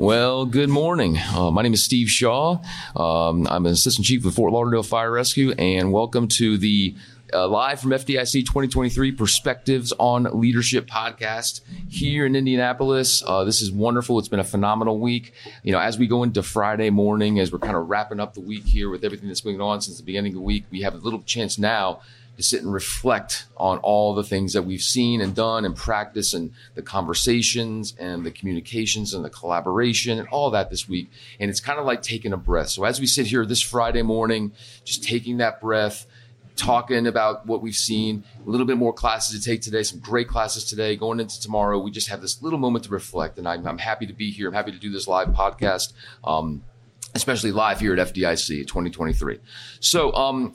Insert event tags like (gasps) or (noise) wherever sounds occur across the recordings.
Well, good morning. Uh, my name is Steve Shaw. Um, I'm an assistant chief with Fort Lauderdale Fire Rescue, and welcome to the uh, live from FDIC 2023 Perspectives on Leadership podcast here in Indianapolis. Uh, this is wonderful. It's been a phenomenal week. You know, as we go into Friday morning, as we're kind of wrapping up the week here with everything that's going on since the beginning of the week, we have a little chance now to sit and reflect on all the things that we've seen and done and practice and the conversations and the communications and the collaboration and all that this week. And it's kind of like taking a breath. So as we sit here this Friday morning, just taking that breath, talking about what we've seen, a little bit more classes to take today, some great classes today. Going into tomorrow, we just have this little moment to reflect. And I'm, I'm happy to be here. I'm happy to do this live podcast. Um, especially live here at FDIC 2023. So, um,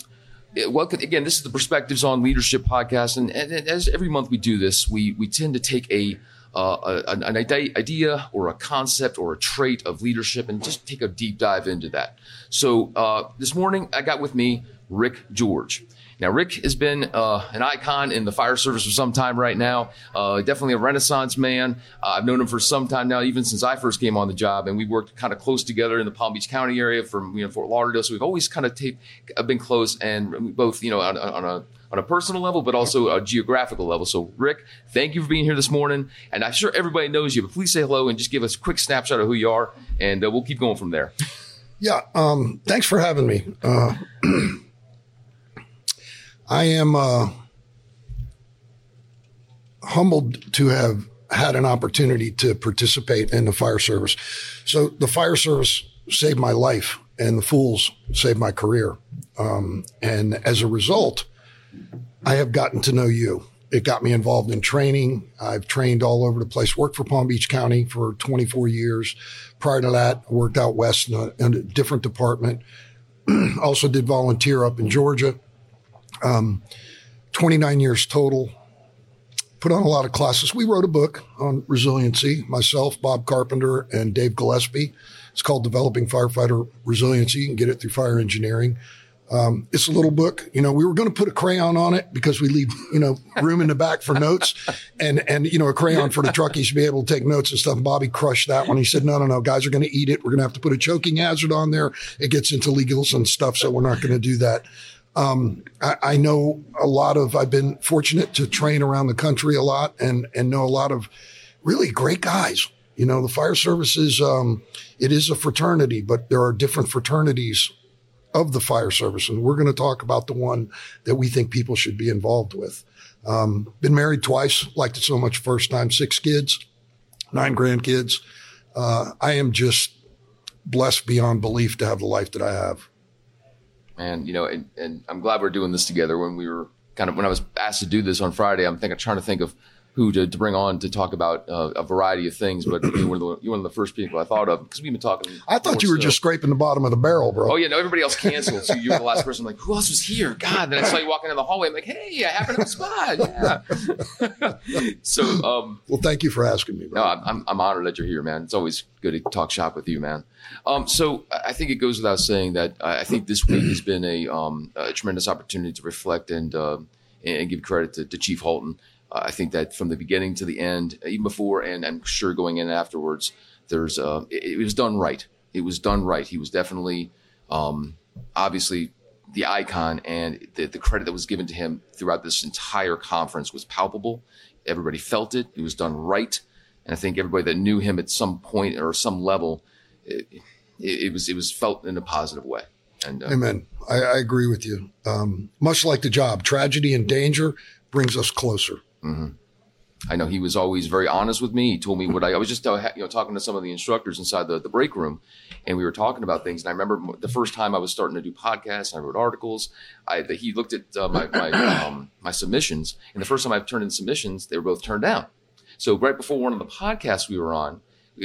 welcome again. This is the Perspectives on Leadership podcast, and, and, and as every month we do this, we we tend to take a uh, an, an idea or a concept or a trait of leadership and just take a deep dive into that. So uh, this morning I got with me Ric Jorge. Now, Ric has been uh, an icon in the fire service for some time right now. Uh, definitely a renaissance man. Uh, I've known him for some time now, even since I first came on the job, and we worked kind of close together in the Palm Beach County area from you know Fort Lauderdale. So we've always kind of t- been close, and both you know on, on a on a personal level, but also a geographical level. So, Ric, thank you for being here this morning. And I'm sure everybody knows you, but please say hello and just give us a quick snapshot of who you are, and uh, we'll keep going from there. Yeah, um, thanks for having me. (clears throat) I am uh, humbled to have had an opportunity to participate in the fire service. So the fire service saved my life, and the FOOLS saved my career. Um, and as a result, I have gotten to know you. It got me involved in training. I've trained all over the place. Worked for Palm Beach County for 24 years. Prior to that, worked out west in a, in a different department. (clears throat) also did volunteer up in Georgia. Um, 29 years total. Put on a lot of classes. We wrote a book on resiliency, myself, Bob Carpenter, and Dave Gillespie. It's called Developing Firefighter Resiliency. You can get it through fire engineering. Um, it's a little book. You know, we were going to put a crayon on it because we leave, you know, room in the back for notes and, and, you know, a crayon for the truckies to be able to take notes and stuff. Bobby crushed that one. He said, no, no, no, guys are going to eat it. We're going to have to put a choking hazard on there. It gets into legals and stuff. So we're not going to do that. Um, I, I, know a lot of, I've been fortunate to train around the country a lot and, and know a lot of really great guys. You know, the fire service is, um, it is a fraternity, but there are different fraternities of the fire service. And we're going to talk about the one that we think people should be involved with. Um, been married twice, liked it so much first time, six kids, nine grandkids. Uh, I am just blessed beyond belief to have the life that I have. And, you know, and, and I'm glad we're doing this together. When we were kind of, when I was asked to do this on Friday, I'm thinking, trying to think of who to, to bring on to talk about uh, a variety of things, but you're one, of the, you're one of the first people I thought of because we've been talking. I thought you were just scraping the bottom of the barrel, bro. Oh yeah, no, everybody else canceled, so you were the last person. I'm like, who else was here? God, then I saw you walking in the hallway. I'm like, hey, I happened to the spot. Yeah. (laughs) so, um, well, thank you for asking me. Bro. No, I'm I'm honored that you're here, man. It's always good to talk shop with you, man. Um, so I think it goes without saying that I think this week has been a, um, a tremendous opportunity to reflect and uh, and give credit to, to Chief Halton. I think that from the beginning to the end, even before and I'm sure going in afterwards, there's uh, it, it, was done right. It was done right. He was definitely, um, obviously, the icon, and the, the credit that was given to him throughout this entire conference was palpable. Everybody felt it. It was done right, and I think everybody that knew him at some point or some level, it, it, it was it was felt in a positive way. And, uh, Amen. I, I, agree with you. Um, much like the job, tragedy and danger brings us closer. Mm-hmm. I know he was always very honest with me. He told me what I, I was just uh, you know talking to some of the instructors inside the, the break room, and we were talking about things. And I remember the first time I was starting to do podcasts and I wrote articles. I he looked at uh, my my, um, my submissions, and the first time I turned in submissions, they were both turned down. So right before one of the podcasts we were on,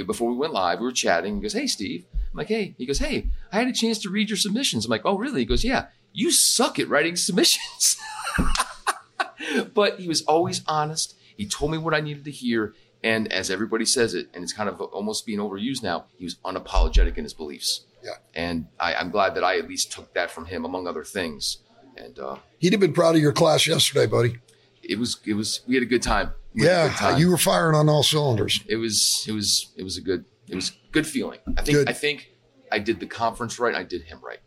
before we went live, we were chatting. He goes, "Hey, Steve." I'm like, "Hey." He goes, "Hey, I had a chance to read your submissions." I'm like, "Oh, really?" He goes, "Yeah, you suck at writing (laughs) submissions." (laughs) (laughs) but he was always honest. He told me what I needed to hear. And as everybody says it, and it's kind of almost being overused now, he was unapologetic in his beliefs. Yeah. And I, am glad that I at least took that from him, among other things. And uh, He'd have been proud of your class yesterday, buddy. it was it was we had a good time. We Yeah, good time. you were firing on all cylinders. it was it was it was a good it was good feeling. I think Good. I think I did the conference right. I did him right,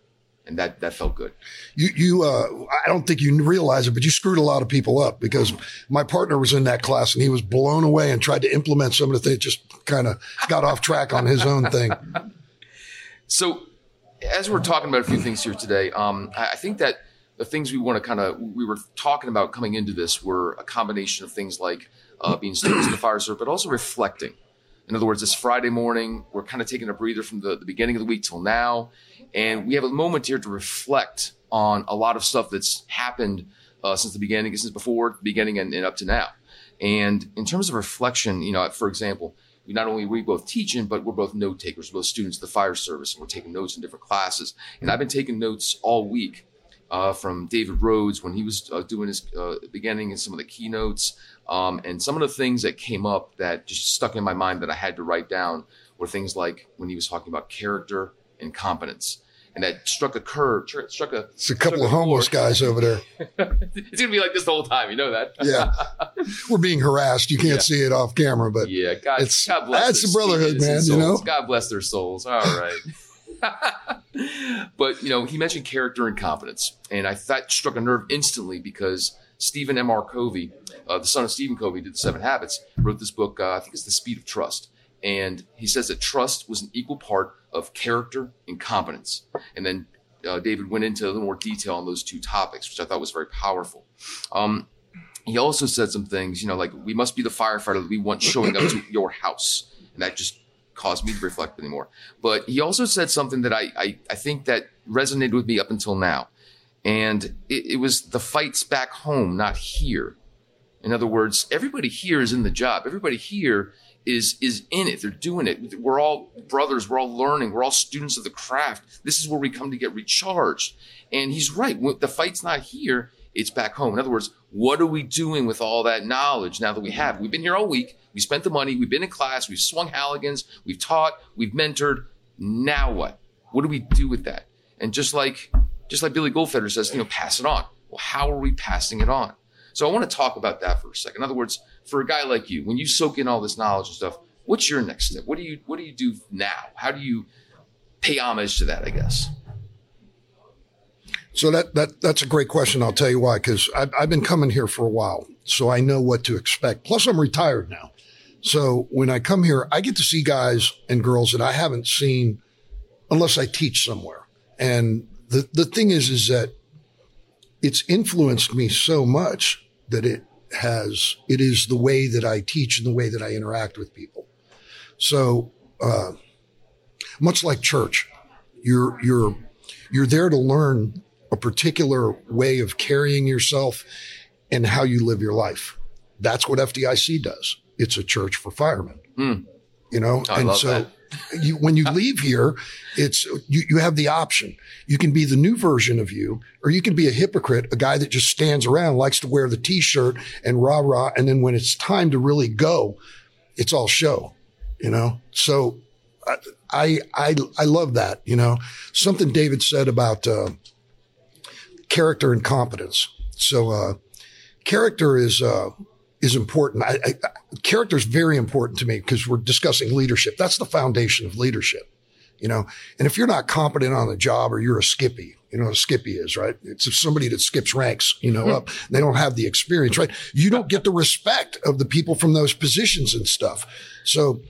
and that that felt good. You, you, uh, I don't think you realize it, but you screwed a lot of people up because my partner was in that class and he was blown away and tried to implement some of the things, just kind of got off track on his own thing. So, as we're talking about a few things here today, um, I think that the things we want to kind of we were talking about coming into this were a combination of things like uh, being students in the fire service, but also reflecting. In other words, this Friday morning, we're kind of taking a breather from the, the beginning of the week till now, and we have a moment here to reflect on a lot of stuff that's happened uh, since the beginning, since before the beginning and, and up to now. And in terms of reflection, you know, for example, we not only we both teaching, but we're both note takers, we're both students of the fire service, and we're taking notes in different classes. And I've been taking notes all week uh, from David Rhodes when he was uh, doing his uh, beginning and some of the keynotes, um, and some of the things that came up that just stuck in my mind that I had to write down were things like when he was talking about character and competence. And that struck a curve, tr- struck a. It's a couple of homeless chord. guys over there. (laughs) It's gonna be like this the whole time, you know that. Yeah. We're being harassed. You can't Yeah. see it off camera, but Yeah, God, It's- God bless that's the brotherhood, man, you know? God bless their souls. All right. (laughs) (laughs) but you know, he mentioned character and confidence, and I thought struck a nerve instantly because Stephen M. R. Covey, uh, the son of Stephen Covey, did the Seven Habits, wrote this book. Uh, I think it's The Speed of Trust, and he says that trust was an equal part of character and competence. And then uh, David went into a little more detail on those two topics, which I thought was very powerful. Um, he also said some things, you know, like we must be the firefighter that we want showing up to your house. And that just caused me to reflect anymore. But he also said something that I, I, I think that resonated with me up until now. And it, it was the fights back home, not here. In other words, everybody here is in the job. Everybody here is is in it. They're doing it. We're all brothers. We're all learning. We're all students of the craft. This is where we come to get recharged. And he's right. The fight's not here. It's back home. In other words, what are we doing with all that knowledge now that we have? We've been here all week. We spent the money. We've been in class. We've swung Halligans. We've taught. We've mentored. Now what? What do we do with that? And just like just like Billy Goldfeder says, you know, pass it on. Well, how are we passing it on? So I want to talk about that for a second. In other words, for a guy like you, when you soak in all this knowledge and stuff, what's your next step? What do you what do you do now? How do you pay homage to that? I guess. So that that that's a great question. I'll tell you why. Because I've, I've been coming here for a while, so I know what to expect. Plus, I'm retired now, so when I come here, I get to see guys and girls that I haven't seen unless I teach somewhere. And the the thing is, is that it's influenced me so much that it has it is the way that I teach and the way that I interact with people. So uh, much like church, you're you're you're there to learn a particular way of carrying yourself and how you live your life. That's what FDIC does. It's a church for firemen. You know, I and so (laughs) you, when you leave here, it's you, you have the option. You can be the new version of you, or you can be a hypocrite, a guy that just stands around, likes to wear the t-shirt and rah rah, and then when it's time to really go, it's all show. You know, so I I I love that. You know, something David said about uh, character and competence. So uh, character is uh, is important. I, I, character is very important to me because we're discussing leadership. That's the foundation of leadership. You know, and if you're not competent on the job or you're a skippy, you know what a skippy is, right? It's somebody that skips ranks, you know, up. They don't have the experience, right? You don't get the respect of the people from those positions and stuff. So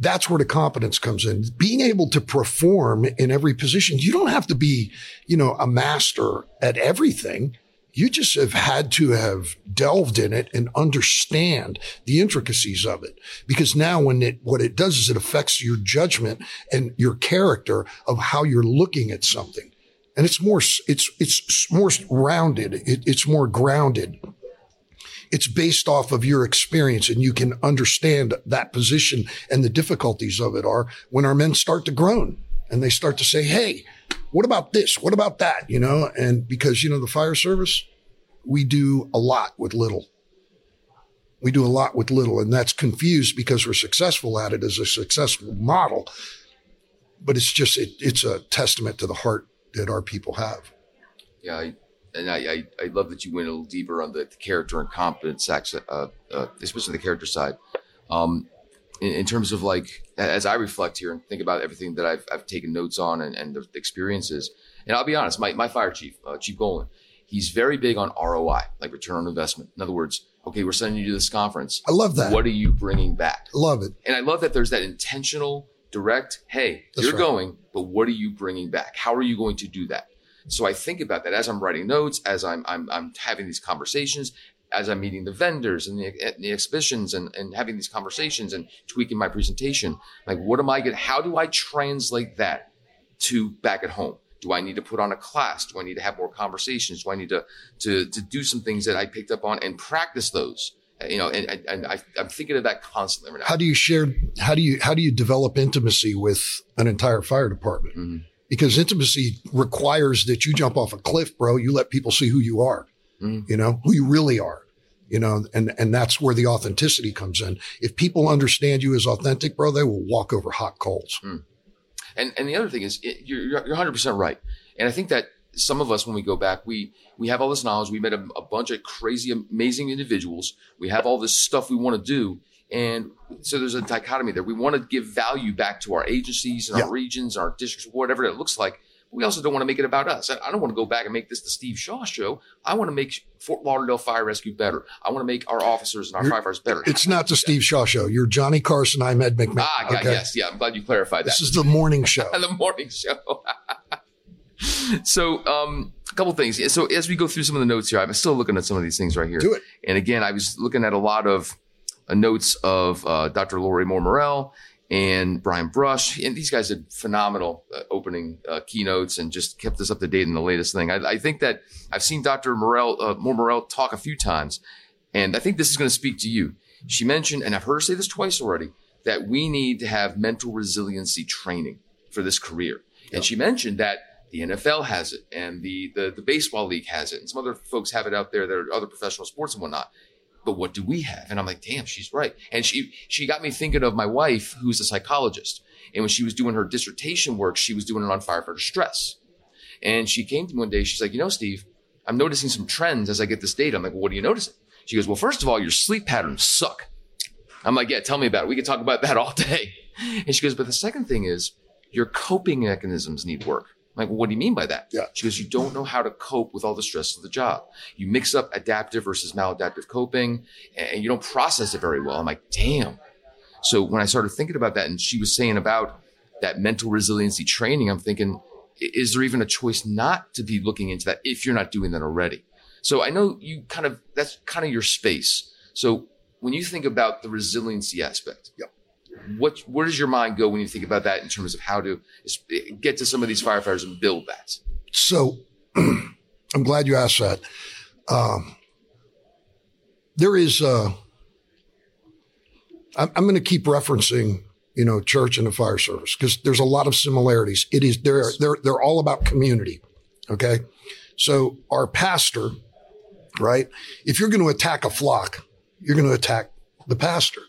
that's where the competence comes in. Being able to perform in every position. You don't have to be, you know, a master at everything. You just have had to have delved in it and understand the intricacies of it. Because now when it, what it does is it affects your judgment and your character of how you're looking at something. And it's more, it's, it's more rounded. It, it's more grounded it's based off of your experience and you can understand that position and the difficulties of it are when our men start to groan and they start to say, Hey, what about this? What about that? You know, and because, you know, the fire service, we do a lot with little. We do a lot with little and that's confused because we're successful at it as a successful model. But it's just, it, it's a testament to the heart that our people have. Yeah, I, and I, I, I, love that you went a little deeper on the, the character and competence, uh, uh, especially the character side. Um, in, in, terms of like, as I reflect here and think about everything that I've, I've taken notes on and, and the experiences, and I'll be honest, my, my fire chief, uh, Chief Gollan, he's very big on ROI, like return on investment. In other words, okay, we're sending you to this conference. I love that. What are you bringing back? Love it. And I love that there's that intentional, direct, hey, That's you're right. going, but what are you bringing back? How are you going to do that? So I think about that as I'm writing notes, as I'm, I'm, I'm having these conversations, as I'm meeting the vendors and the, the exhibitions and, and having these conversations and tweaking my presentation. Like, what am I going to, how do I translate that to back at home? Do I need to put on a class? Do I need to have more conversations? Do I need to to to do some things that I picked up on and practice those? You know, and, and I, am thinking of that constantly. Right now. how do you share? How do you how do you develop intimacy with an entire fire department? Mm-hmm. Because intimacy requires that you jump off a cliff, bro. You let people see who you are. Mm-hmm. You know who you really are you know, and, and that's where the authenticity comes in. If people understand you as authentic, bro, they will walk over hot coals. Mm. And and the other thing is, it, you're you're 100 percent right. And I think that some of us, when we go back, we we have all this knowledge. We met a, a bunch of crazy, amazing individuals. We have all this stuff we want to do, and so there's a dichotomy there. We want to give value back to our agencies and yeah. our regions, our districts, whatever it looks like we also don't want to make it about us. I don't want to go back and make this the Steve Shaw show. I want to make Fort Lauderdale Fire Rescue better. I want to make our officers and our You're, firefighters better. It's not the Steve Shaw show. You're Johnny Carson. I'm Ed McMahon. Ah, okay? yes, yeah. I'm glad you clarified that. This is the morning show. (laughs) the morning show. (laughs) so, um, a couple things. So, as we go through some of the notes here, I'm still looking at some of these things right here. Do it. And again, I was looking at a lot of notes of uh, Dr. Lori Moore Merrell and Brian Brush. And these guys did phenomenal uh, opening uh, keynotes and just kept us up to date in the latest thing. I, I think that I've seen Dr. Merrell, uh, Moore Merrell talk a few times, and I think this is going to speak to you. She mentioned, and I've heard her say this twice already, that we need to have mental resiliency training for this career. Yep. And she mentioned that the NFL has it and the, the, the baseball league has it and some other folks have it out there that are other professional sports and whatnot but what do we have? And I'm like, damn, she's right. And she, she got me thinking of my wife, who's a psychologist. And when she was doing her dissertation work, she was doing it on firefighter stress. And she came to me one day. She's like, you know, Steve, I'm noticing some trends as I get this data. I'm like, well, what are you noticing? She goes, well, first of all, your sleep patterns suck. I'm like, yeah, tell me about it. We can talk about that all day. (laughs) And she goes, but the second thing is your coping mechanisms need work. I'm like, well, what do you mean by that? Yeah. She goes, you don't know how to cope with all the stress of the job. You mix up adaptive versus maladaptive coping and you don't process it very well. I'm like, damn. So when I started thinking about that and she was saying about that mental resiliency training, I'm thinking, is there even a choice not to be looking into that if you're not doing that already? So I know you kind of, that's kind of your space. So when you think about the resiliency aspect, yep what where does your mind go when you think about that in terms of how to get to some of these firefighters and build that? So (clears throat) I'm glad you asked that. Um, there is, uh, I'm, I'm going to keep referencing, you know, church and the fire service because there's a lot of similarities. It is they're they're they're all about community. Okay, so our pastor, right? If you're going to attack a flock, you're going to attack the pastor.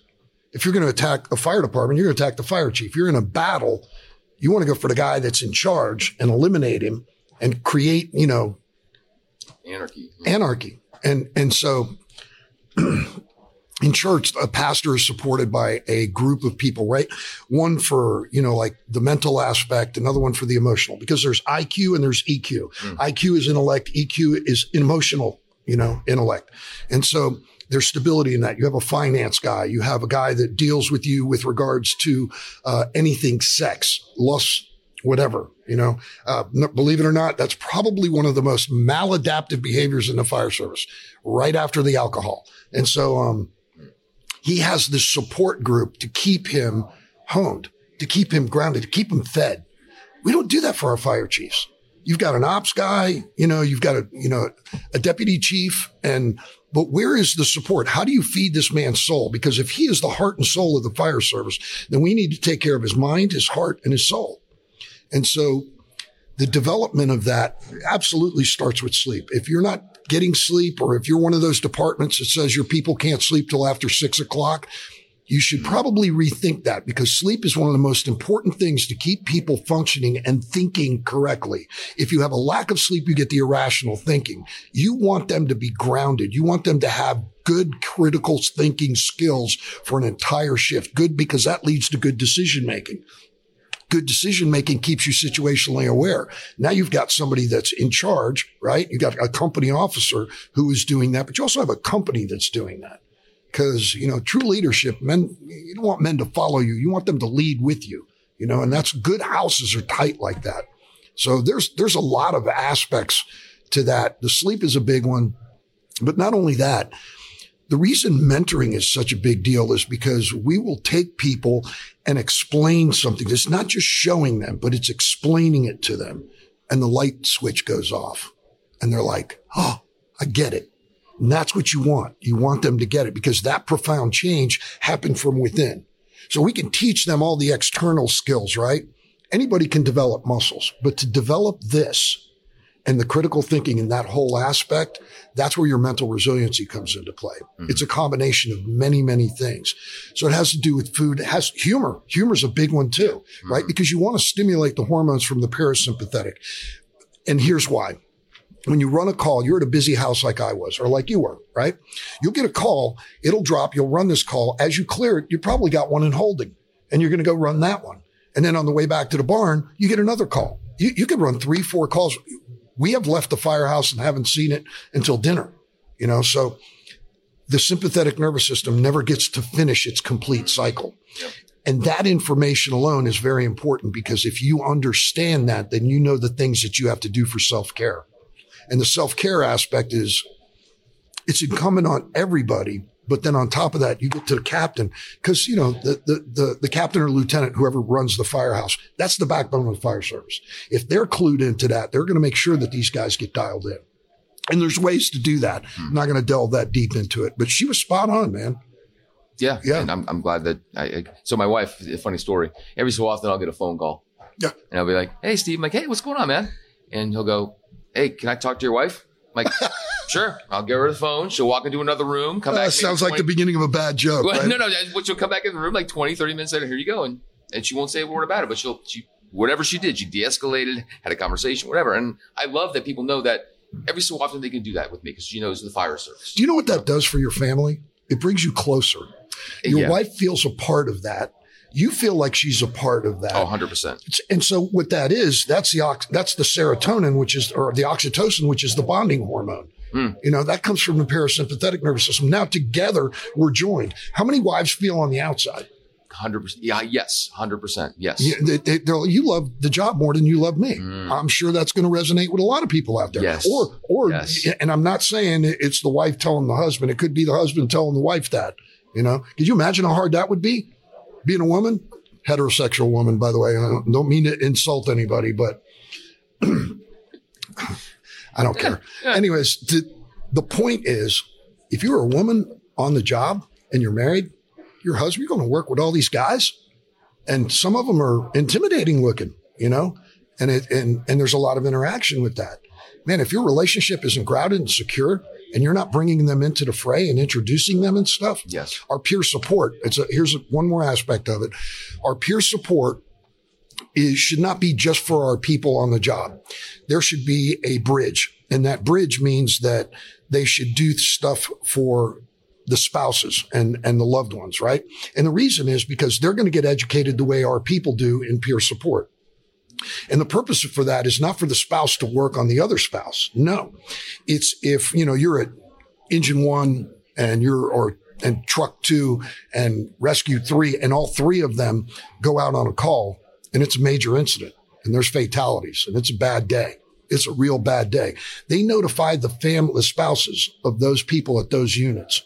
If you're going to attack a fire department, you're going to attack the fire chief. You're in a battle. You want to go for the guy that's in charge and eliminate him and create, you know, anarchy. Anarchy. And, and so (clears throat) in church, a pastor is supported by a group of people, right? One for, you know, like the mental aspect, another one for the emotional, because there's IQ and there's EQ. Mm. IQ is intellect, EQ is emotional, you know, intellect. And so there's stability in that. You have a finance guy. You have a guy that deals with you with regards to uh, anything sex, lust, whatever. You know, uh, believe it or not, that's probably one of the most maladaptive behaviors in the fire service, right after the alcohol. And so, um, he has this support group to keep him honed, to keep him grounded, to keep him fed. We don't do that for our fire chiefs. You've got an ops guy, you know, you've got a, you know, a deputy chief and but where is the support? How do you feed this man's soul? Because if he is the heart and soul of the fire service, then we need to take care of his mind, his heart, and his soul. And so the development of that absolutely starts with sleep. If you're not getting sleep, or if you're one of those departments that says your people can't sleep till after six o'clock, you should probably rethink that because sleep is one of the most important things to keep people functioning and thinking correctly. If you have a lack of sleep, you get the irrational thinking. You want them to be grounded. You want them to have good critical thinking skills for an entire shift. Good because that leads to good decision making good decision making keeps you situationally aware. Now you've got somebody that's in charge, right? You've got a company officer who is doing that, but you also have a company that's doing that. Cause, you know, true leadership, men, you don't want men to follow you. You want them to lead with you, you know, and that's good houses are tight like that. So there's, there's a lot of aspects to that. The sleep is a big one, but not only that, the reason mentoring is such a big deal is because we will take people and explain something. It's not just showing them, but it's explaining it to them. And the light switch goes off and they're like, Oh, I get it. And that's what you want. You want them to get it because that profound change happened from within. So we can teach them all the external skills, right? Anybody can develop muscles, but to develop this and the critical thinking in that whole aspect, that's where your mental resiliency comes into play. Mm-hmm. It's a combination of many, many things. So it has to do with food. It has humor. Humor is a big one too, mm-hmm. right? Because you want to stimulate the hormones from the parasympathetic. And here's why when you run a call, you're at a busy house like I was or like you were, right? You'll get a call. It'll drop. You'll run this call. As you clear it, you probably got one in holding and you're going to go run that one. And then on the way back to the barn, you get another call. You, you could run three, four calls. We have left the firehouse and haven't seen it until dinner, you know, so the sympathetic nervous system never gets to finish its complete cycle. Yep. And that information alone is very important because if you understand that, then you know the things that you have to do for self care. And the self care aspect is it's incumbent on everybody. But then on top of that, you get to the captain because, you know, the, the, the, the, captain or lieutenant, whoever runs the firehouse, that's the backbone of the fire service. If they're clued into that, they're going to make sure that these guys get dialed in. And there's ways to do that. Hmm. I'm not going to delve that deep into it, but she was spot on, man. Yeah. Yeah. And I'm, I'm glad that I, I, so my wife, a funny story. Every so often I'll get a phone call. Yeah. And I'll be like, Hey, Steve. I'm like, Hey, what's going on, man? And he'll go, hey, can I talk to your wife? I'm like, (laughs) sure. I'll give her the phone. She'll walk into another room, come uh, back. Sounds 20, like the beginning of a bad joke. Well, right? No, no. She'll come back in the room like 20, 30 minutes later. Here you go. And, and she won't say a word about it, but she'll, she, whatever she did, she de-escalated, had a conversation, whatever. And I love that people know that every so often they can do that with me because she knows the fire service. Do you know what that does for your family? It brings you closer. Your yeah. wife feels a part of that you feel like she's a part of that. Oh, 100%. And so what that is, that's the, that's the serotonin, which is, or the oxytocin, which is the bonding hormone. Mm. You know, that comes from the parasympathetic nervous system. Now together we're joined. How many wives feel on the outside? Hundred percent. Yeah. Yes. Hundred percent. Yes. Yeah, they, they, you love the job more than you love me. Mm. I'm sure that's going to resonate with a lot of people out there. Yes. Or, or, yes. and I'm not saying it's the wife telling the husband. It could be the husband telling the wife that. You know, could you imagine how hard that would be? Being a woman, heterosexual woman, by the way. I don't, don't mean to insult anybody, but (clears throat) I don't care. Anyways, the, the point is if you're a woman on the job and you're married, your husband, you're going to work with all these guys and some of them are intimidating looking, you know, and it, and, and there's a lot of interaction with that. Man, if your relationship isn't grounded and secure, and you're not bringing them into the fray and introducing them and stuff. Yes. Our peer support. It's a, here's a, one more aspect of it. Our peer support is, should not be just for our people on the job. There should be a bridge. And that bridge means that they should do stuff for the spouses and, and the loved ones, right? And the reason is because they're going to get educated the way our people do in peer support. And the purpose for that is not for the spouse to work on the other spouse. No, it's if, you know, you're at engine one and you're, or, and truck two and rescue three and all three of them go out on a call and it's a major incident and there's fatalities and it's a bad day. It's a real bad day. They notified the family, the spouses of those people at those units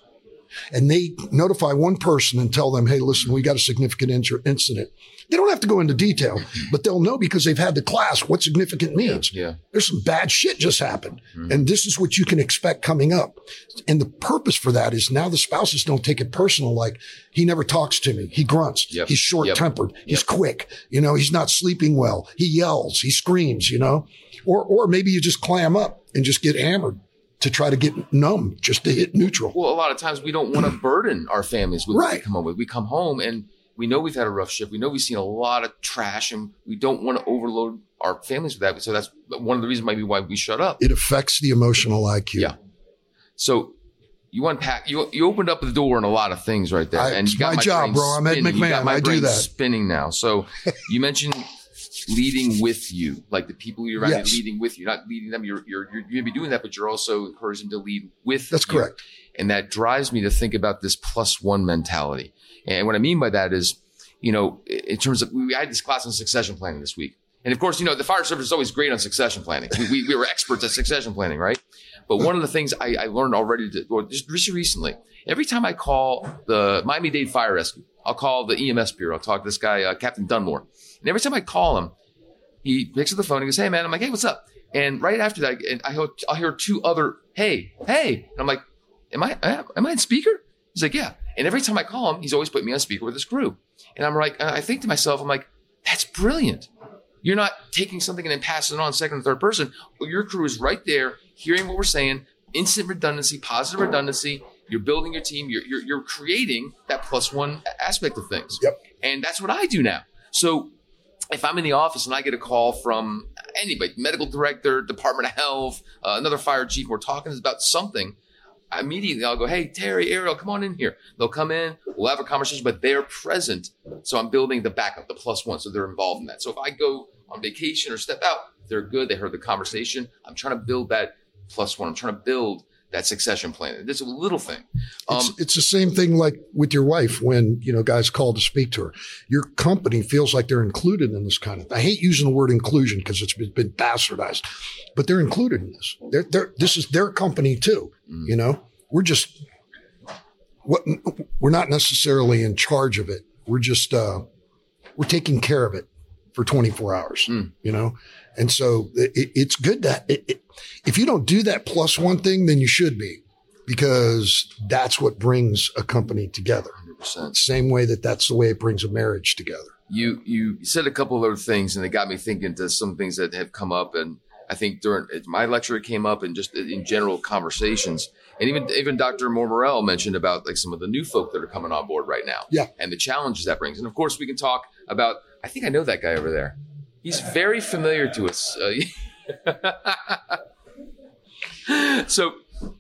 and they notify one person and tell them, Hey, listen, we got a significant incident. They don't have to go into detail, but they'll know because they've had the class what significant means. Yeah. yeah. There's some bad shit just happened. Mm-hmm. And this is what you can expect coming up. And the purpose for that is now the spouses don't take it personal. Like he never talks to me. He grunts. Yep. He's short tempered. Yep. He's quick. You know, he's not sleeping well. He yells. He screams, you know, or, or maybe you just clam up and just get hammered to try to get numb, just to hit neutral. Well, a lot of times we don't want to burden our families with what we come home with. We come home and we know we've had a rough shift. We know we've seen a lot of trash, and we don't want to overload our families with that. So that's one of the reasons maybe why we shut up. It affects the emotional IQ. Yeah. So you unpack, you you opened up the door on a lot of things right there, I- and it's you got my job, bro. I'm Ed spinning. You got McMahon. my I do that. spinning now. So (laughs) you mentioned leading with you, like the people you're around Yes. you leading with you, not leading them. You're you're you're going to be doing that, but you're also encouraging them to lead with. That's you. correct. And that drives me to think about this plus one mentality. And what I mean by that is, you know, in terms of, we had this class on succession planning this week. And of course, you know, the fire service is always great on succession planning. We, we, we were experts at succession planning, right? But one of the things I, I learned already, to, or just, recently, every time I call the Miami Dade Fire Rescue, I'll call the EMS Bureau. I'll talk to this guy, uh, Captain Dunmore. And every time I call him, he picks up the phone. He goes, "Hey, man." I'm like, "Hey, what's up?" And right after that, and I I'll hear two other, "Hey, hey," and I'm like, "Am I am I in speaker?" He's like, "Yeah." And every time I call him, he's always put me on speaker with his crew. And I'm like, I think to myself, I'm like, "That's brilliant." You're not taking something and then passing it on second and third person. Your crew is right there, hearing what we're saying. Instant redundancy, positive redundancy. You're building your team. You're, you're, you're creating that plus one aspect of things. Yep. And that's what I do now. So if I'm in the office and I get a call from anybody, medical director, Department of Health, uh, another fire chief, we're talking about something, immediately I'll go, Hey, Terry, Ariel, come on in here. They'll come in, we'll have a conversation, but they're present. So I'm building the backup, the plus one. So they're involved in that. So if I go on vacation or step out, they're good. They heard the conversation. I'm trying to build that plus one. I'm trying to build that succession plan. It's a little thing. Um, It's, it's the same thing like with your wife when, you know, guys call to speak to her. Your company feels like they're included in this kind of I hate using the word inclusion because it's been, been bastardized, but they're included in this. They're, they're, this is their company too. Mm. You know, we're just, what, we're not necessarily in charge of it. We're just, uh, we're taking care of it for 24 hours, Mm. you know? And so it, it's good that it, it, if you don't do that plus one thing, then you should be because that's what brings a company together. 100%. Same way that that's the way it brings a marriage together. you you said a couple of other things and it got me thinking to some things that have come up and I think during my lecture it came up and just in general conversations and even even Dr. Moore-Merrell mentioned about like some of the new folk that are coming on board right now Yeah. and the challenges that brings and of course we can talk about I think I know that guy over there he's very familiar to us uh, (laughs) (laughs) so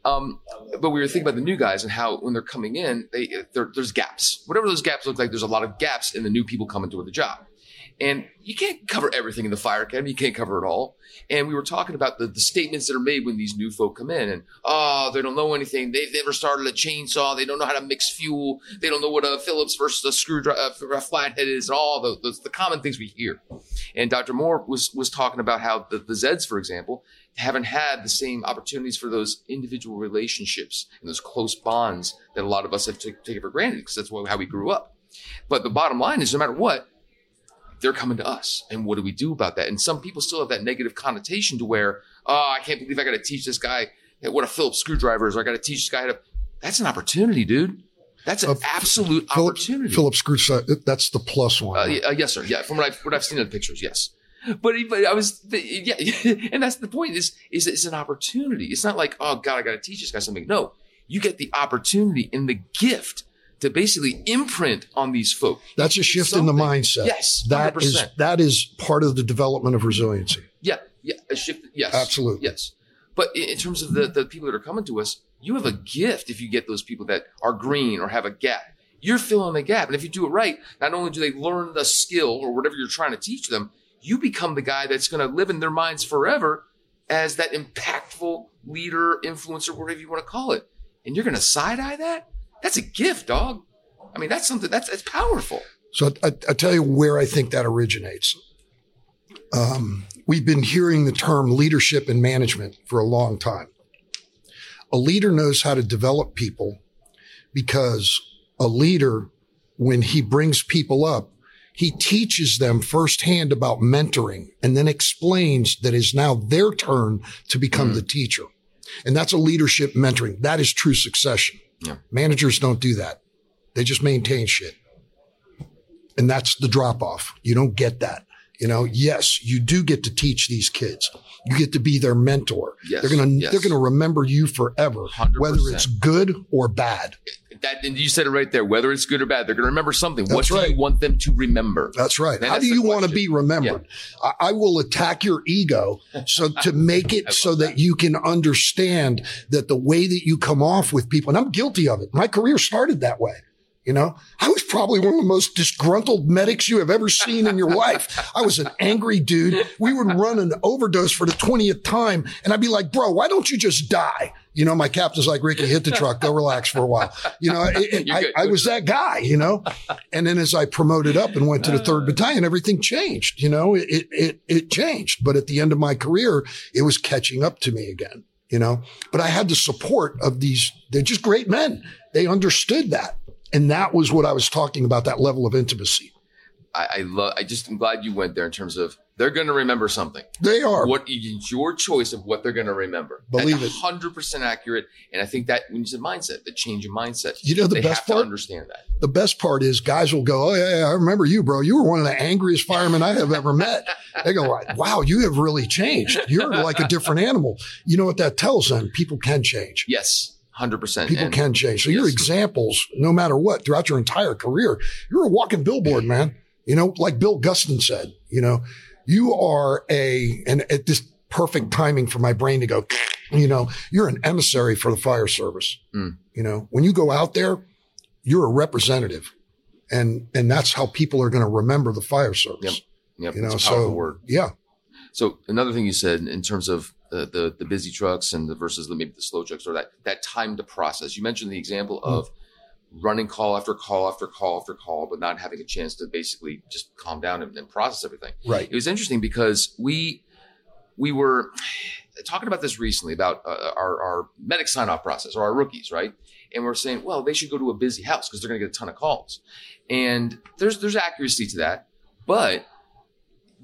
um, but we were thinking about the new guys and how when they're coming in, they there's gaps. Whatever those gaps look like, there's a lot of gaps in the new people coming to the job. And you can't cover everything in the fire academy. You can't cover it all. And we were talking about the, the statements that are made when these new folk come in and, oh, they don't know anything. They've never started a chainsaw. They don't know how to mix fuel. They don't know what a Phillips versus a screwdriver, uh, a flathead is and all the, the, the common things we hear. And Dr. Moore was, was talking about how the, the Zeds, for example, haven't had the same opportunities for those individual relationships and those close bonds that a lot of us have taken for granted because that's how we grew up. But the bottom line is no matter what, they're coming to us. And what do we do about that? And some people still have that negative connotation to where, oh, I can't believe I got to teach this guy what a Phillips screwdriver is, or I got to teach this guy how to. That's an opportunity, dude. That's an Uh, absolute opportunity. Phillips screwdriver, that's the plus one. Uh, uh, yes, sir. Yeah, from what I've what I've seen in the pictures, yes. But, but I was yeah, (laughs) and that's the point is is it's an opportunity. It's not like oh God, I got to teach this guy something. No, you get the opportunity and the gift to basically imprint on these folk. that's a shift in the mindset. Yes, That is 100%. that is part of the development of resiliency. Yeah, yeah, a shift. Yes, Absolutely. yes. But in, in terms of the the people that are coming to us, you have a gift if you get those people that are green or have a gap. You're filling the gap, and if you do it right, not only do they learn the skill or whatever you're trying to teach them, you become the guy that's going to live in their minds forever as that impactful leader, influencer, whatever you want to call it. And you're going to side eye that? That's a gift, dog. I mean, that's something that's that's powerful. So I, I tell you where I think that originates. Um, we've been hearing the term leadership and management for a long time. A leader knows how to develop people because a leader, when he brings people up, he teaches them firsthand about mentoring and then explains that it's now their turn to become the teacher. And that's a leadership mentoring. That is true succession. Yeah. Managers don't do that. They just maintain shit. And that's the drop off. You don't get that. You know, yes, you do get to teach these kids. You get to be their mentor. Yes, They're gonna yes. they're gonna remember you forever, 100%. whether it's good or bad. That and you said it right there. Whether it's good or bad, they're going to remember something. what That's do you want them to remember? That's right. And How that's do you want to be remembered? I, I will attack your ego so to make it (laughs) so that. that. you can understand that the way that you come off with people, and I'm guilty of it. My career started that way. You know, I was probably one of the most disgruntled medics you have ever seen in your life. I was an angry dude. We would run an overdose for the 20th time. And I'd be like, bro, why don't you just die? You know, my captain's like, Ricky, hit the truck, go relax for a while. You know, it- it- I. I was that guy, you know? And then as I promoted up and went to the third battalion, everything changed. You know, it, it, it changed. But at the end of my career, it was catching up to me again, you know, but I had the support of these, they're just great men. They understood that. And that was what I was talking about, that level of intimacy. I, I love. I just am glad you went there in terms of they're going to remember something. They are. What is your choice of what they're going to remember. Believe it. Hundred percent accurate. And I think that when you said mindset, the change in mindset, You know, the best part? understand that. the best part is guys will go, Oh yeah, yeah, I remember you, bro. You were one of the angriest firemen I have ever met. They go, wow, you have really changed. You're like a different animal. You know what that tells them? People can change. Yes, hundred percent. People can change. So your examples, no matter what, throughout your entire career, you're a walking billboard, man. You know, like Bill Gustin said, you know, you are a, and at this perfect timing for my brain to go, (clears throat) you know, you're an emissary for the fire service. Mm. You know, when you go out there, you're a representative and, and that's how people are going to remember the fire service. Yep. Yep, You know, it's a powerful so word. yeah, So another thing you said in terms of the, the the busy trucks and the versus maybe the slow trucks or that that time to process. You mentioned the example Hmm. of running call after call after call after call, but not having a chance to basically just calm down and, and process everything. right. It was interesting because we we were talking about this recently about uh, our our medic sign off process or our rookies, right? And we're saying, well, they should go to a busy house because they're going to get a ton of calls. And there's there's accuracy to that, but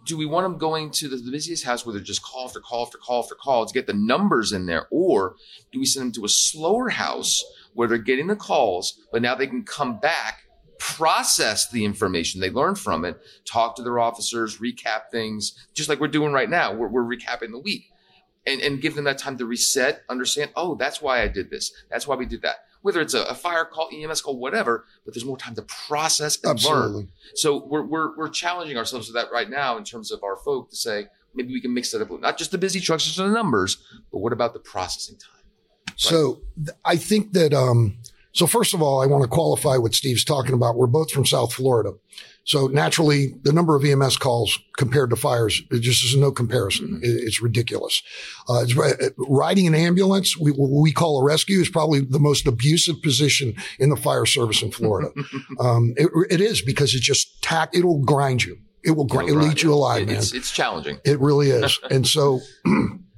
do we want them going to the, the busiest house where they're just call after call after call after call to get the numbers in there, or do we send them to a slower house where they're getting the calls, but now they can come back, process the information they learned from it, talk to their officers, recap things, just like we're doing right now. We're, we're recapping the week and, and give them that time to reset, understand, oh, that's why I did this. That's why we did that. Whether it's a, a fire call, EMS call, whatever, but there's more time to process and learn. So we're, we're, we're challenging ourselves with that right now in terms of our folk to say, maybe we can mix that up not just the busy trucks, just the numbers, but what about the processing time? So th- I think that, um, so first of all, I want to qualify what Steve's talking about. We're both from South Florida. So naturally, the number of EMS calls compared to fires, it just is no comparison. It's ridiculous. Uh, it's, riding an ambulance, we, what we call a rescue, is probably the most abusive position in the fire service in Florida. (laughs) um, it, it is because it just tack, it'll grind you. It will grind, it'll eat you alive, It- man. It's, it's challenging. It really is. (laughs) and so (clears throat)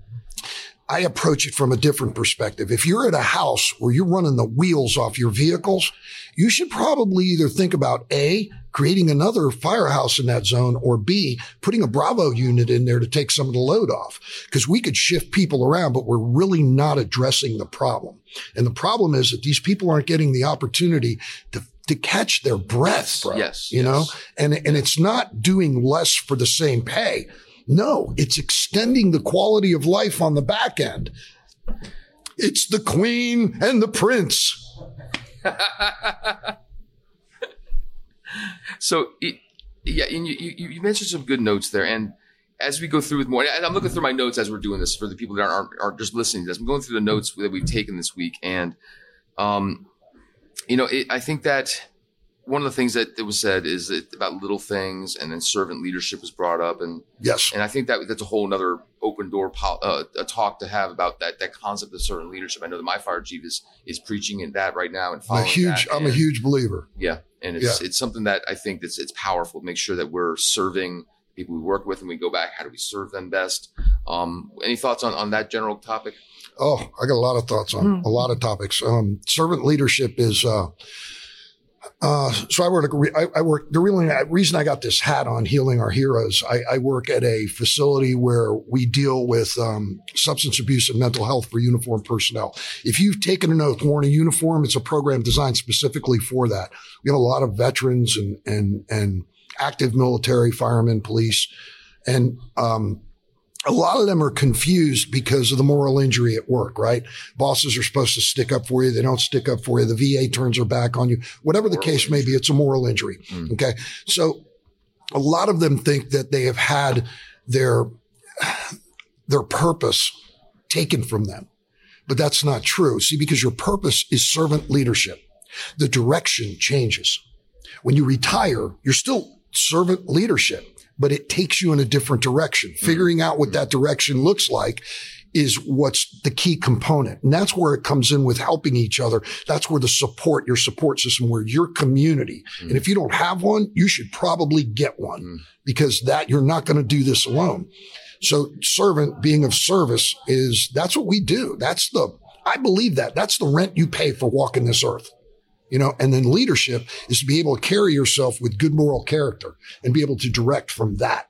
I approach it from a different perspective. If you're at a house where you're running the wheels off your vehicles, you should probably either think about A, creating another firehouse in that zone or B, putting a Bravo unit in there to take some of the load off. Cause we could shift people around, but we're really not addressing the problem. And the problem is that these people aren't getting the opportunity to to catch their breath, bro. Yes, You yes. know, and, and it's not doing less for the same pay. No, it's extending the quality of life on the back end. It's the queen and the prince. (laughs) So, it, yeah, and you, you, you mentioned some good notes there. And as we go through with more, and I'm looking through my notes as we're doing this for the people that aren't, aren't just listening to this. I'm going through the notes that we've taken this week. And, um, you know, it, I think that one of the things that, that was said is that about little things and then servant leadership was brought up. And, Yes. and I think that that's a whole another open door pol- uh, a talk to have about that that concept of servant leadership. I know that my fire chief is is preaching in that right now and I'm a huge, that. I'm a huge believer. yeah, and it's it's something that I think that's it's powerful. to Make sure that we're serving people we work with, and we go back. How do we serve them best? Um, any thoughts on on that general topic? Oh, I got a lot of thoughts on a lot of topics. Um, servant leadership is, uh, uh, so I work, I, I work, the reason, reason I got this hat on healing our heroes, I, I work at a facility where we deal with, um, substance abuse and mental health for uniformed personnel. If you've taken an oath, worn a uniform, it's a program designed specifically for that. We have a lot of veterans and, and, and active military, firemen, police, and um, a lot of them are confused because of the moral injury at work, right? Bosses are supposed to stick up for you. They don't stick up for you. The VA turns their back on you. Whatever the case may be, it's a moral injury. Mm. Okay. So a lot of them think that they have had their, their purpose taken from them. But that's not true. See, because your purpose is servant leadership. The direction changes. When you retire, you're still servant leadership but it takes you in a different direction. Mm-hmm. Figuring out what that direction looks like is what's the key component. And that's where it comes in with helping each other. That's where the support, your support system, where your community. Mm. And if you don't have one, you should probably get one mm. because that you're not going to do this alone. So servant being of service is that's what we do. That's the, I believe that that's the rent you pay for walking this earth you know, and then leadership is to be able to carry yourself with good moral character and be able to direct from that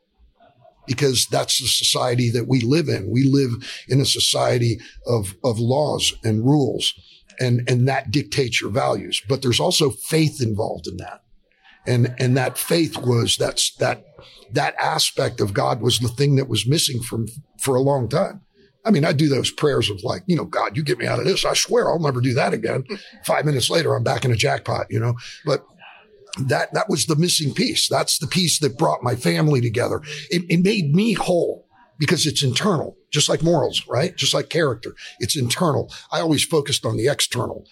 because that's the society that we live in. We live in a society of, of laws and rules and, and that dictates your values. But there's also faith involved in that. And, and that faith was, that's, that, that aspect of God was the thing that was missing from, for a long time. I mean, I do those prayers of like, you know, God, you get me out of this. I swear I'll never do that again. (laughs) Five minutes later, I'm back in a jackpot, you know, but that, that was the missing piece. That's the piece that brought my family together. It, it made me whole because it's internal, just like morals, right? Just like character. It's internal. I always focused on the external,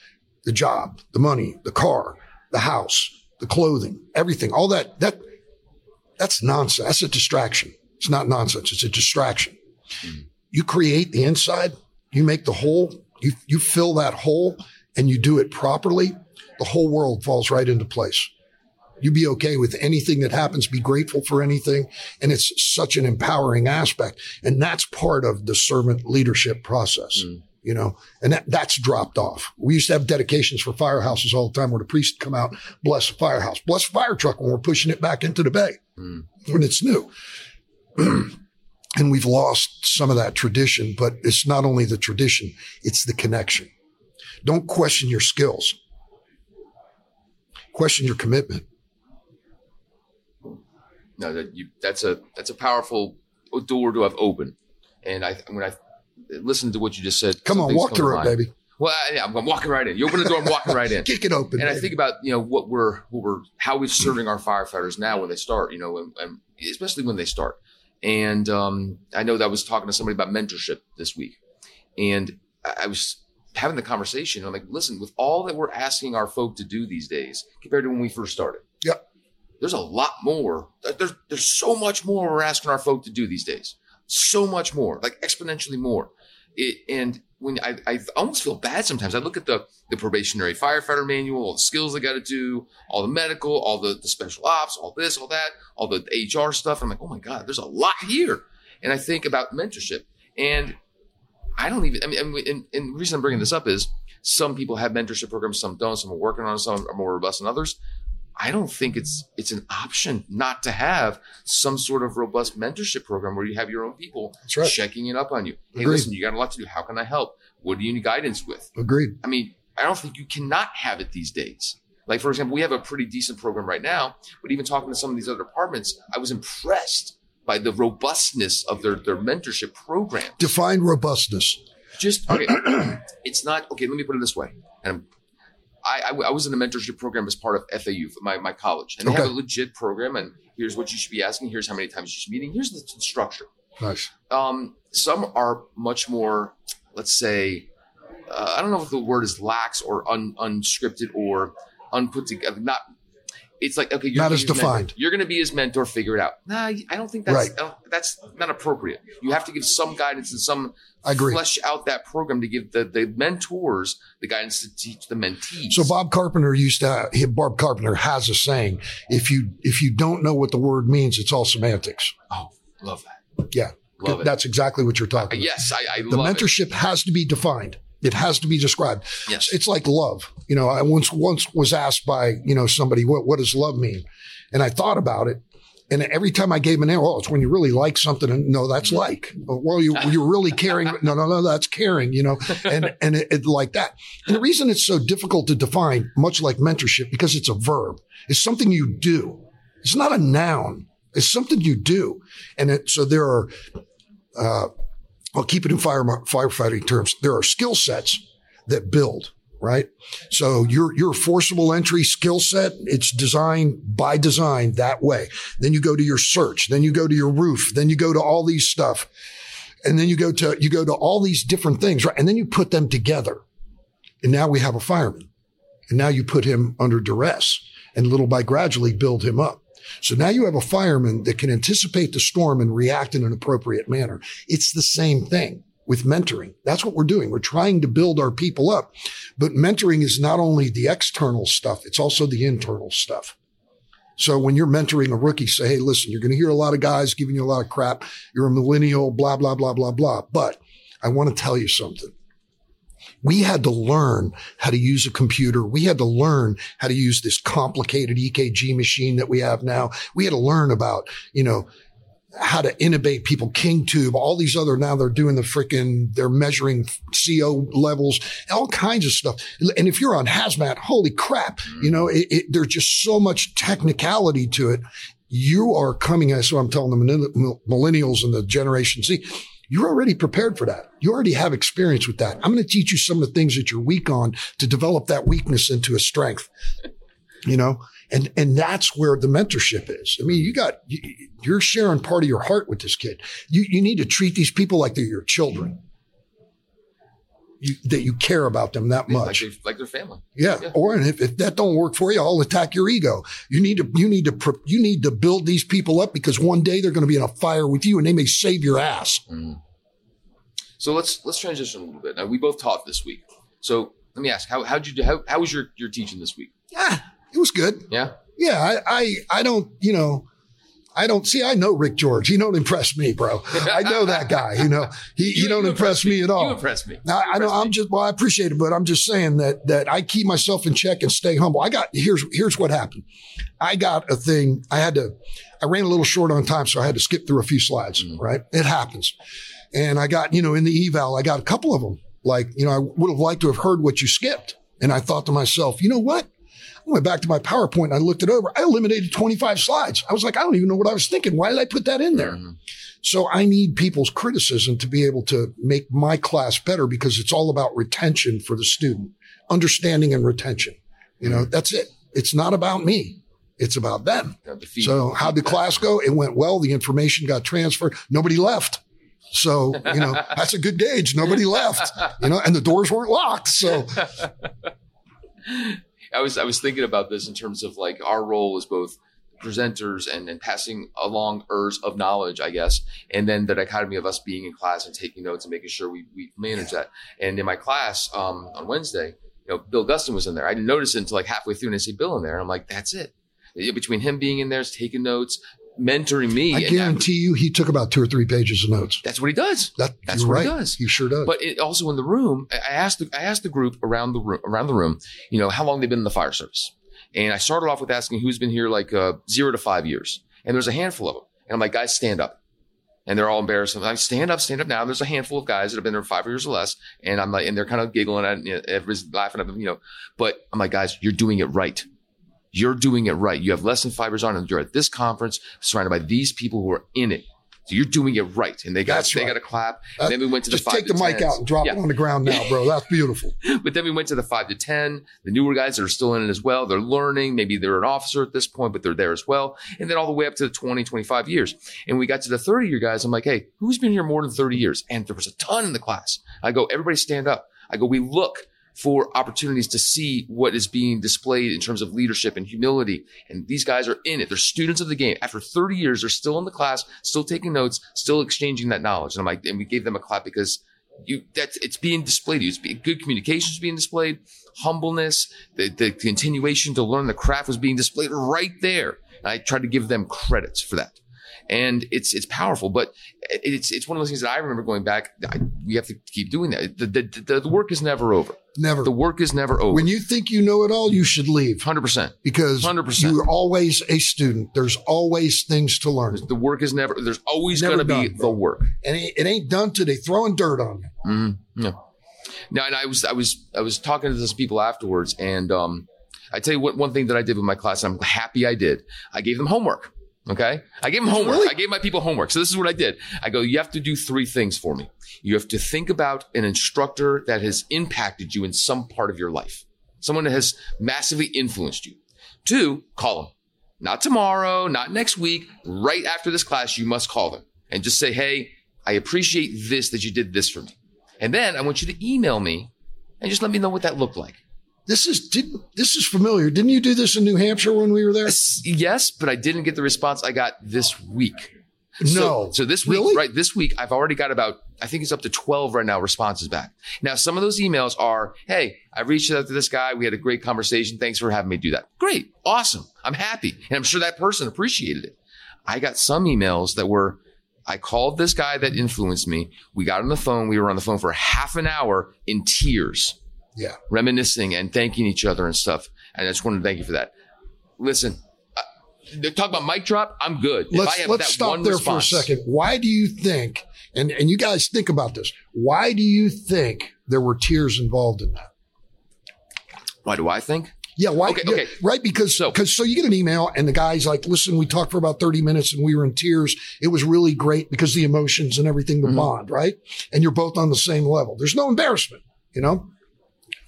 the job, the money, the car, the house, the clothing, everything, all that, that, that's nonsense. That's a distraction. It's not nonsense. It's a distraction. Mm you create the inside, you make the hole, you, you fill that hole and you do it properly, the whole world falls right into place. You be okay with anything that happens, be grateful for anything. And it's such an empowering aspect. And that's part of the servant leadership process. Mm. You know, and that, that's dropped off. We used to have dedications for firehouses all the time where the priest come out, bless the firehouse, bless the fire truck when we're pushing it back into the bay mm. when it's new. (clears throat) And we've lost some of that tradition, but it's not only the tradition, it's the connection. Don't question your skills. Question your commitment. No, that you, that's a that's a powerful door to have open. And I when I listened to what you just said, come on, walk through it, baby. Well, yeah, I'm walking right in. You open the door, I'm walking right in. (laughs) Kick it open. And baby. I think about you know what we're what we're how we're serving our firefighters now when they start. You know, and, and especially when they start. And um, I know that I was talking to somebody about mentorship this week, and I was having the conversation. I'm like, listen, with all that we're asking our folk to do these days compared to when we first started, yep, there's a lot more. There's there's so much more we're asking our folk to do these days. So much more, like exponentially more. It, and when I, I almost feel bad sometimes. I look at the the probationary firefighter manual, all the skills they got to do, all the medical, all the, the special ops, all this, all that, all the HR stuff. I'm like, oh my god, there's a lot here. And I think about mentorship, and I don't even. I mean, and, and the reason I'm bringing this up is some people have mentorship programs, some don't. Some are working on, some are more robust than others. I don't think it's it's an option not to have some sort of robust mentorship program where you have your own people right. checking it up on you. Hey, Agreed. listen, you got a lot to do. How can I help? What do you need guidance with? Agreed. I mean, I don't think you cannot have it these days. Like for example, we have a pretty decent program right now, but even talking to some of these other departments, I was impressed by the robustness of their their mentorship program. Define robustness. Just okay. (clears throat) it's not okay. Let me put it this way, and I'm I, I, I, was in a mentorship program as part of FAU, my, my college, and they okay. have a legit program. And here's what you should be asking. Here's how many times you should be meeting. Here's the structure. Nice. Um, some are much more, let's say, uh, I don't know if the word is lax or un, unscripted or unput together. Not. It's like okay, you're not as defined. Mentor. You're going to be his mentor. Figure it out. Nah, I don't think that's right. uh, that's not appropriate. You have to give some guidance and some I agree. flesh out that program to give the, the mentors the guidance to teach the mentees. So Bob Carpenter used to, Bob Carpenter has a saying, if you, if you don't know what the word means, it's all semantics. Oh, love that. Yeah. Love That's exactly what you're talking uh, Yes. I, I the mentorship it. has to be defined. It has to be described. Yes. It's like love. You know, I once, once was asked by, you know, somebody, what, what does love mean? And I thought about it and every time I gave an answer, oh, it's when you really like something. And no, that's like, well, you, you're really caring. (laughs) No, no, no, that's caring, you know, and, (laughs) and it, it, like that. And the reason it's so difficult to define, much like mentorship, because it's a verb. It's something you do. It's not a noun. It's something you do. And it, so there are, uh, I'll keep it in fire, firefighting terms. There are skill sets that build right? So your, your forcible entry skill set, it's designed by design that way. Then you go to your search, then you go to your roof, then you go to all these stuff. And then you go to, you go to all these different things, right? And then you put them together. And now we have a fireman. And now you put him under duress and little by gradually build him up. So now you have a fireman that can anticipate the storm and react in an appropriate manner. It's the same thing with mentoring. That's what we're doing. We're trying to build our people up. But mentoring is not only the external stuff, it's also the internal stuff. So when you're mentoring a rookie, say, Hey, listen, you're going to hear a lot of guys giving you a lot of crap. You're a millennial, blah, blah, blah, blah, blah. But I want to tell you something. We had to learn how to use a computer. We had to learn how to use this complicated EKG machine that we have now. We had to learn about, you know, how to intubate people, King Tube, all these other, now they're doing the freaking, they're measuring CO levels, all kinds of stuff. And if you're on hazmat, holy crap, you know, it, it, there's just so much technicality to it. You are coming, as so I'm telling the millennials and the Generation Z, you're already prepared for that. You already have experience with that. I'm going to teach you some of the things that you're weak on to develop that weakness into a strength, you know? And, and that's where the mentorship is. I mean, you got, you're sharing part of your heart with this kid. You, you need to treat these people like they're your children. You, that you care about them that much, like, like their family. Yeah. yeah. Or and if, if that don't work for you, I'll attack your ego. You need to you need to you need to build these people up because one day they're going to be in a fire with you and they may save your ass. Mm. So let's let's transition a little bit. Now we both taught this week. So let me ask how how'd you do? How, how was your your teaching this week? Yeah, it was good. Yeah. Yeah. I, I, I don't, you know, I don't see, I know Ric Jorge. He don't impress me, bro. I know that guy, you know, he, you, he don't impress me. me. at all. You impress me. Now, I know. I'm just, well, I appreciate it, but I'm just saying that, that I keep myself in check and stay humble. I got, here's, here's what happened. I got a thing. I had to, I ran a little short on time, so I had to skip through a few slides, mm-hmm. right? It happens. And I got, you know, in the eval, I got a couple of them. Like, you know, I would have liked to have heard what you skipped. And I thought to myself, you know what? Went back to my PowerPoint and I looked it over. I eliminated 25 slides. I was like, I don't even know what I was thinking. Why did I put that in there? Mm-hmm. So I need people's criticism to be able to make my class better because it's all about retention for the student, understanding and retention. You know, mm-hmm. that's it. It's not about me. It's about them. So how did class go? It went well. The information got transferred. Nobody left. So, you know, (laughs) that's a good gauge. Nobody left, you know, and the doors weren't locked. So (laughs) I was I was thinking about this in terms of like our role as both presenters and, and passing along ers of knowledge, I guess, and then the dichotomy of us being in class and taking notes and making sure we, we manage that. And in my class um, on Wednesday, you know, Bill Gustin was in there. I didn't notice it until like halfway through, and I see Bill in there. And I'm like, that's it. Between him being in there, taking notes, mentoring me. I guarantee you, he took about two or three pages of notes. That's what he does. That, that's what right. he does. He sure does. But it, also in the room, I asked the, I asked the group around the room, around the room, you know, how long they've been in the fire service. And I started off with asking who's been here like uh, zero to five years. And there's a handful of them. And I'm like, guys, stand up. And they're all embarrassed. I'm like, stand up, stand up now. And there's a handful of guys that have been there five years or less. And I'm like, and they're kind of giggling at, you know, everybody's laughing at them, you know. But I'm like, guys, you're doing it right. You're doing it right. You have less than five years on and you're at this conference surrounded by these people who are in it. So you're doing it right. And they got, That's they right. got a clap. Uh, and then we went to the just take the mic out and drop yeah. it on the ground now, bro. That's beautiful. (laughs) but then we went to the five to 10, the newer guys that are still in it as well. They're learning. Maybe they're an officer at this point, but they're there as well. And then all the way up to the 20, 25 years. And we got to the 30 year guys. I'm like, Hey, who's been here more than 30 years? And there was a ton in the class. I go, everybody stand up. I go, we look for opportunities to see what is being displayed in terms of leadership and humility. And these guys are in it. They're students of the game. After 30 years, they're still in the class, still taking notes, still exchanging that knowledge. And I'm like, and we gave them a clap because you, that's, it's being displayed. It's being, good communication is being displayed. Humbleness, the, the continuation to learn the craft was being displayed right there. And I tried to give them credits for that and it's it's powerful. But it's it's one of those things that I remember going back. I, we have to keep doing that. The, the, the, work is never over. Never. The work is never over. When you think you know it all, you should leave. Hundred percent. Because 100%. you're always a student. There's always things to learn. The work is never. There's always going to be the work, and it, it, ain't done today. Throwing dirt on you. Mm-hmm. Yeah. Now, and I was I was I was talking to those people afterwards, and um, I tell you what, one thing that I did with my class, I'm happy I did. I gave them homework. Okay. I gave them homework. Really? I gave my people homework. So this is what I did. I go, you have to do three things for me. You have to think about an instructor that has impacted you in some part of your life. Someone that has massively influenced you. Two, call them. Not tomorrow, not next week. Right after this class, you must call them and just say, Hey, I appreciate this, that you did this for me. And then I want you to email me and just let me know what that looked like. This is did, this is familiar. Didn't you do this in New Hampshire when we were there? Yes, but I didn't get the response I got this week. No. So, so this week, Really? right? This week, I've already got about, I think it's up to 12 right now responses back. Now, some of those emails are, Hey, I reached out to this guy. We had a great conversation. Thanks for having me do that. Great. Awesome. I'm happy. And I'm sure that person appreciated it. I got some emails that were, I called this guy that influenced me. We got on the phone. We were on the phone for half an hour in tears Yeah. reminiscing and thanking each other and stuff. And I just wanted to thank you for that. Listen, uh, talk about mic drop. I'm good. If I Let's have let's that stop one there response- for a second. Why do you think and and you guys think about this. Why do you think there were tears involved in that? Why do I think? Yeah, why? Okay, yeah, okay. right? Because So- because so you get an email and the guy's like, "Listen, we talked for about thirty minutes and we were in tears. It was really great because the emotions and everything, the Mhm. bond, right? And you're both on the same level. There's no embarrassment, you know.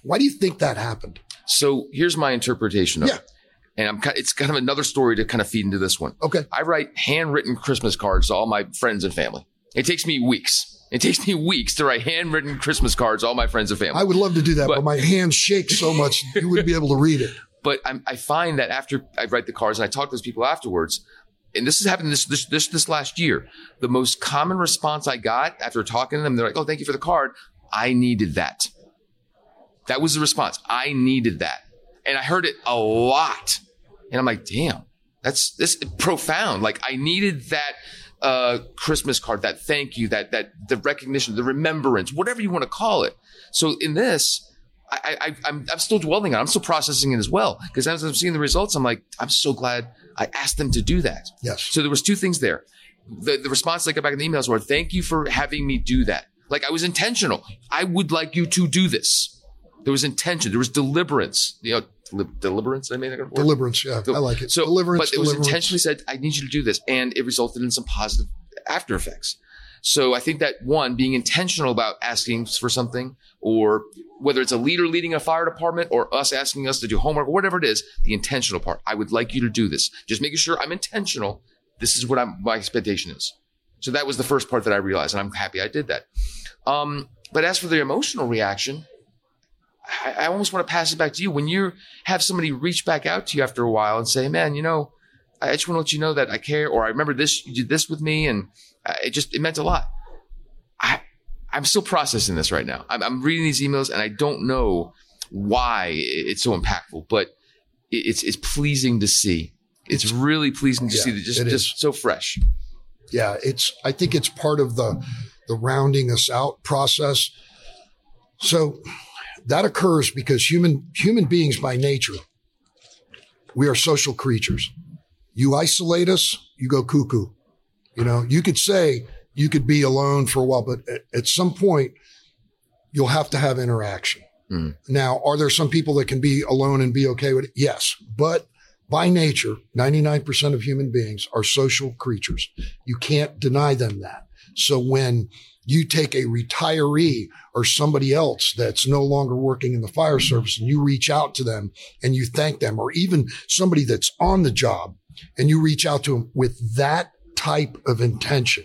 Why do you think that happened? So here's my interpretation of Yeah. it. And I'm kind it's kind of another story to kind of feed into this one. Okay, I write handwritten Christmas cards to all my friends and family. It takes me weeks. It takes me weeks to write handwritten Christmas cards to all my friends and family. I would love to do that, but, But- my hands shake so much you wouldn't be able to read it. (laughs) but I'm, I find that after I write the cards and I talk to those people afterwards, and this has happened this, this this this last year, the most common response I got after talking to them, they're like, "Oh, thank you for the card. I needed that." That was the response. I needed that, and I heard it a lot, and I'm like, "Damn, that's this profound." Like I needed that uh, Christmas card, that thank you, that that the recognition, the remembrance, whatever you want to call it. So in this, I, I, I'm, I'm still dwelling on. it. I'm still processing it as well because as I'm seeing the results, I'm like, I'm so glad I asked them to do that. Yes. So there was two things there. The, the response I got back in the emails were, "Thank you for having me do that." Like I was intentional. I would like you to do this. There was intention. There was deliberance. You know, deli- deliberance. I word. Deliverance, yeah, I like it. So, deliverance, but it was intentionally said, I need you to do this. And it resulted in some positive after effects. So I think that one, being intentional about asking for something or whether it's a leader leading a fire department or us asking us to do homework or whatever it is, the intentional part. I would like you to do this. Just making sure I'm intentional. This is what I'm, my expectation is. So that was the first part that I realized and I'm happy I did that. Um, but as for the emotional reaction, I, I almost want to pass it back to you. When you have somebody reach back out to you after a while and say, man, you know, I just want to let you know that I care, or I remember this, you did this with me, and uh, it just, it meant a lot. I, I'm still processing this right now. I'm, I'm reading these emails and I don't know why it's so impactful, but it- it's, it's pleasing to see. It's really pleasing to Yeah, see that just, just so fresh. yeah, it's. I think it's part of the the rounding us out process. So that occurs because human human beings by nature, we are social creatures. You isolate us, you go cuckoo. You know, you could say you could be alone for a while, but at, at some point, you'll have to have interaction. Mhm. Now, are there some people that can be alone and be okay with it? Yes, but by nature, 99% of human beings are social creatures. You can't deny them that. So when you take a retiree or somebody else that's no longer working in the fire mm-hmm. service and you reach out to them and you thank them, or even somebody that's on the job and you reach out to them with that type of intention,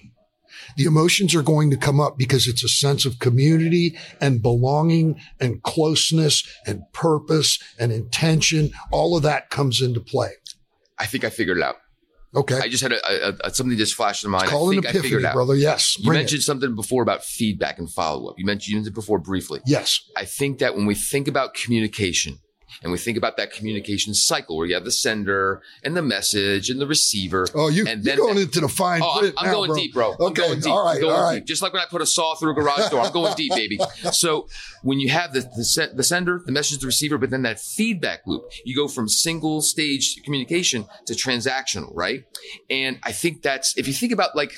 the emotions are going to come up because it's a sense of community and belonging and closeness and purpose and intention. All of that comes into play. I think I figured it out. Okay. I just had a, a, a something just flashed in my mind. Call I an think I figured epiphany, out. brother. Yes. You bring it. mentioned something before about feedback and follow up. You mentioned it before briefly. Yes. I think that when we think about communication and we think about that communication cycle where you have the sender and the message and the receiver. Oh, you, And you're then- going into the fine Oh, I'm, I'm now, going bro. deep, bro. I'm Okay, going deep. all right, I'm going all right. deep. Just like when I put a saw through a garage door, I'm going deep, baby. (laughs) So when you have the, the, the sender, the message, the receiver, but then that feedback loop, you go from single stage communication to transactional, right? And I think that's, if you think about like,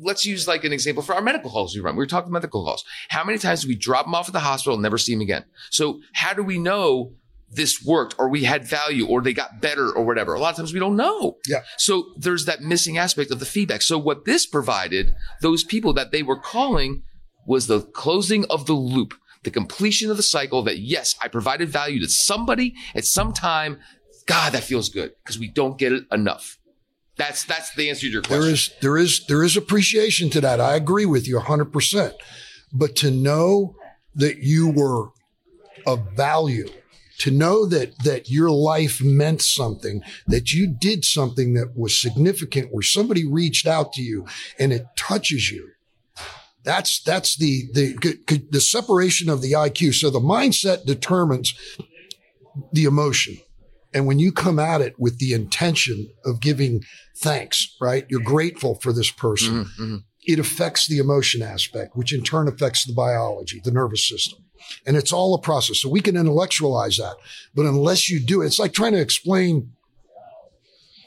let's use like an example for our medical calls we run. We were talking medical calls. How many times do we drop them off at the hospital and never see them again? So how do we know this worked or we had value or they got better or whatever. A lot of times we don't know. Yeah. So there's that missing aspect of the feedback. So what this provided those people that they were calling was the closing of the loop, the completion of the cycle that yes, I provided value to somebody at some time. God, that feels good because we don't get it enough. That's, that's the answer to your question. There is, there is, there is appreciation to that. I agree with you hundred percent. But to know that you were of value, to know that, that your life meant something, that you did something that was significant where somebody reached out to you and it touches you. That's, that's the, the, the separation of the IQ. So the mindset determines the emotion. And when you come at it with the intention of giving thanks, right? You're grateful for this person. Mhm, mhm. It affects the emotion aspect, which in turn affects the biology, the nervous system. And it's all a process. So we can intellectualize that. But unless you do it, it's like trying to explain.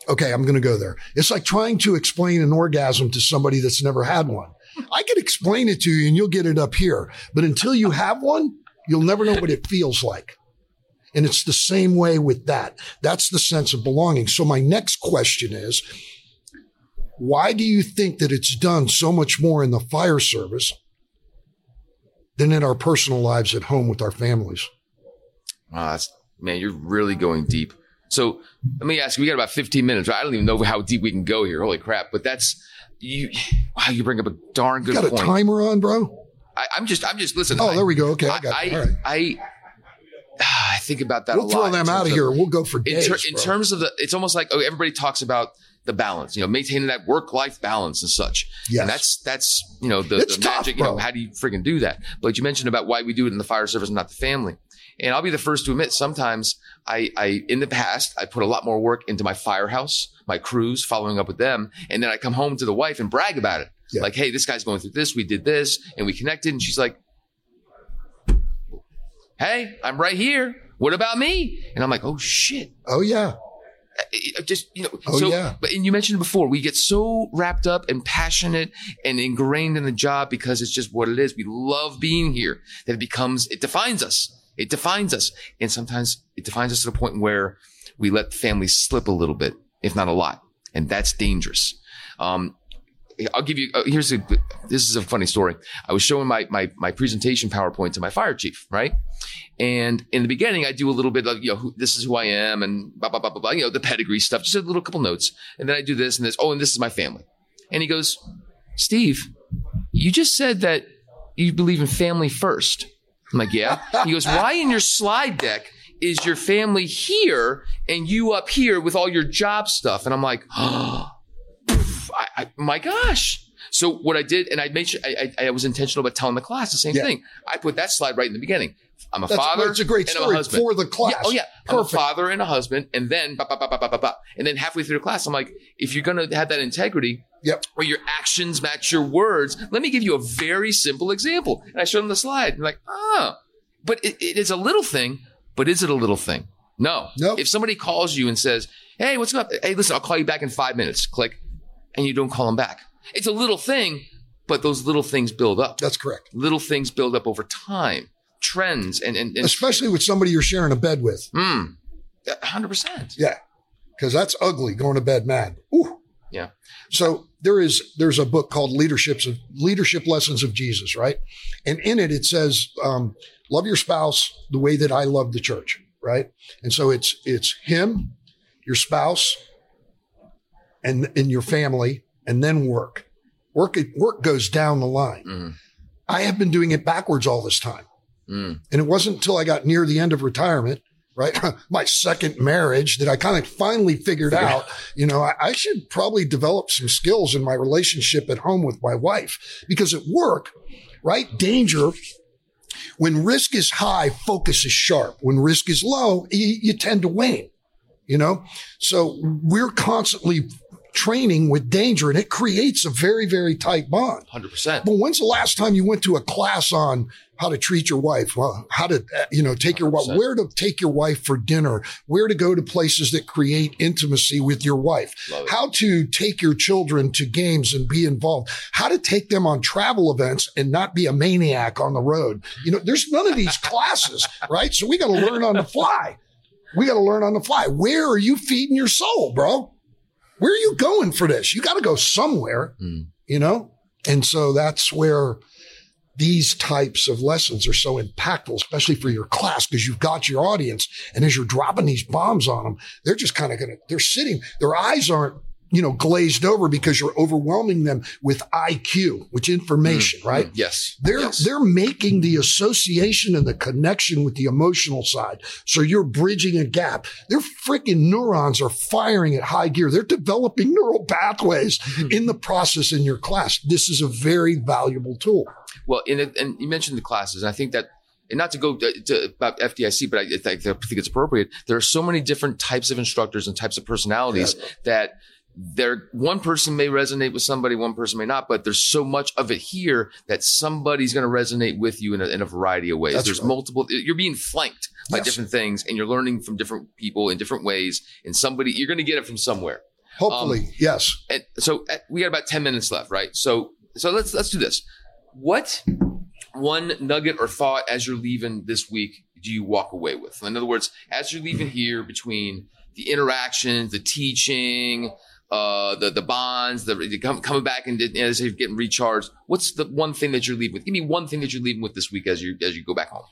Okay, I'm going to go there. It's like trying to explain an orgasm to somebody that's never had one. I can explain it to you and you'll get it up here. But until you have one, you'll never know what it feels like. And it's the same way with that. That's the sense of belonging. So my next question is, why do you think that it's done so much more in the fire service than in our personal lives at home with our families? Ah, that's, man, you're really going deep. So let me ask you, we got about 15 minutes. Right? I don't even know how deep we can go here. Holy crap. But that's you. Wow. You bring up a darn good point. Got a point. timer on, bro? I, I'm just, I'm just listening. Oh, there we go. Okay, I I. I, All right. I, I think about that We'll a lot. throw them out of here. We'll go for In, days. ter- in terms of the, it's almost like, oh, everybody talks about the balance, you know, maintaining that work life balance and such. Yes. And that's, that's, you know, the, the tough, magic, you know, bro. how do you freaking do that? But you mentioned about why we do it in the fire service and not the family. And I'll be the first to admit sometimes I, I, in the past, I put a lot more work into my firehouse, my crews, following up with them. And then I come home to the wife and brag about it. Yeah. Like, hey, this guy's going through this. We did this and we connected. And she's like, Hey, I'm right here. What about me? And I'm like, Oh shit. oh, yeah. It just, you know, Oh, so, yeah. but, and you mentioned before, we get so wrapped up and passionate and ingrained in the job because it's just what it is. We love being here that it becomes, it defines us. It defines us. And sometimes it defines us to the point where we let family slip a little bit, if not a lot. And that's dangerous. Um, I'll give you, uh, here's a, this is a funny story. I was showing my, my, my presentation PowerPoint to my fire chief, right? And in the beginning, I do a little bit of, you know, who, this is who I am and blah, blah, blah, blah, blah, you know, the pedigree stuff, just a little couple notes. And then I do this and this. Oh, and this is my family. And he goes, Steve, you just said that you believe in family first. I'm like, yeah. He goes, why in your slide deck is your family here and you up here with all your job stuff? And I'm like, (gasps) oh, I, my gosh. So what I did, and I made sure I, I, I was intentional about telling the class the same Yeah. thing. I put that slide right in the beginning. I'm a That's, father. It's a great a story husband. for the class. Yeah, oh yeah, I'm a father and a husband, and then ba, ba, ba, ba, ba, ba, ba. and then halfway through the class, I'm like, if you're gonna have that integrity, Yep. where your actions match your words, let me give you a very simple example. And I showed them the slide. And like, ah, but it, it is a little thing, but is it a little thing? No. Nope. If somebody calls you and says, "Hey, what's up? Hey, listen, I'll call you back in five minutes." Click, and you don't call them back. It's a little thing, but those little things build up. That's correct. Little things build up over time. Trends and and, and Especially with somebody you're sharing a bed with. Mm, 100%. Yeah. Because that's ugly going to bed mad. Ooh. Yeah. So there is there's a book called Leaderships of Leadership Lessons of Jesus, right? And in it it says, um, love your spouse the way that I love the church, right? And so it's it's him, your spouse, and in your family, and then work. Work work goes down the line. Mhm. I have been doing it backwards all this time. Mm. And it wasn't until I got near the end of retirement, right? (laughs) My second marriage that I kind of finally figured Figured out, you know, I, I should probably develop some skills in my relationship at home with my wife because at work, right? Danger. When risk is high, focus is sharp. When risk is low, you, you tend to wane, you know? So we're constantly training with danger and it creates a very, very tight bond. 100%. But when's the last time you went to a class on how to treat your wife? Well, how to, uh, you know, take your wife, where to take your wife for dinner, where to go to places that create intimacy with your wife, how to take your children to games and be involved, how to take them on travel events and not be a maniac on the road. You know, there's none of these (laughs) classes, right? So we got to learn on the fly. We got to learn on the fly. Where are you feeding your soul, bro? Where are you going for this? You got to go somewhere, Mm. you know? And so that's where these types of lessons are so impactful, especially for your class, because you've got your audience. And as you're dropping these bombs on them, they're just kind of going to, they're sitting, their eyes aren't, you know, glazed over because you're overwhelming them with IQ, which information, right? Mm, Yes. They're yes. they're making the association and the connection with the emotional side. So you're bridging a gap. Their freaking neurons are firing at high gear. They're developing neural pathways Mm-hmm. in the process in your class. This is a very valuable tool. Well, and, and you mentioned the classes, and I think that, and not to go to, to about FDIC, but I, I think I think it's appropriate. There are so many different types of instructors and types of personalities that there one person may resonate with somebody, one person may not, but there's so much of it here that somebody's going to resonate with you in a, in a variety of ways. That's there's right. multiple. You're being flanked by Yes. different things, and you're learning from different people in different ways. And somebody, you're going to get it from somewhere. Hopefully, yes. And so uh, we got about 10 minutes left, right? So so let's let's do this. What one nugget or thought as you're leaving this week do you walk away with? In other words, as you're leaving here between the interactions, the teaching, uh, the the bonds, the, the com- coming back and you're getting recharged, what's the one thing that you're leaving with? Give me one thing that you're leaving with this week as you as you go back home.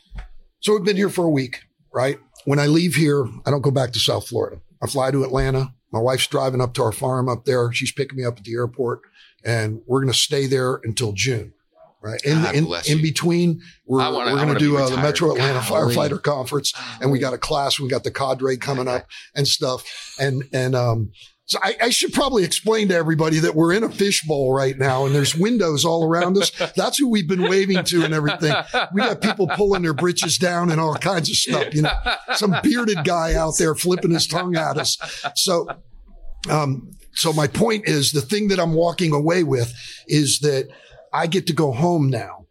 So we've been here for a week, right? When I leave here, I don't go back to South Florida. I fly to Atlanta. My wife's driving up to our farm up there. She's picking me up at the airport and we're going to stay there until June. Right. In, in, in between, we're, wanna- we're going to do uh, the. Metro Atlanta Golly. Firefighter Conference and we got a class. We got the cadre coming up (laughs) and stuff. And, and, um, so I, I should probably explain to everybody that we're in a fishbowl right now and there's windows all around us. That's who we've been waving to and everything. We got people pulling their britches down and all kinds of stuff, you know, some bearded guy out there flipping his tongue at us. So, um, so my point is the thing that I'm walking away with is that I get to go home now.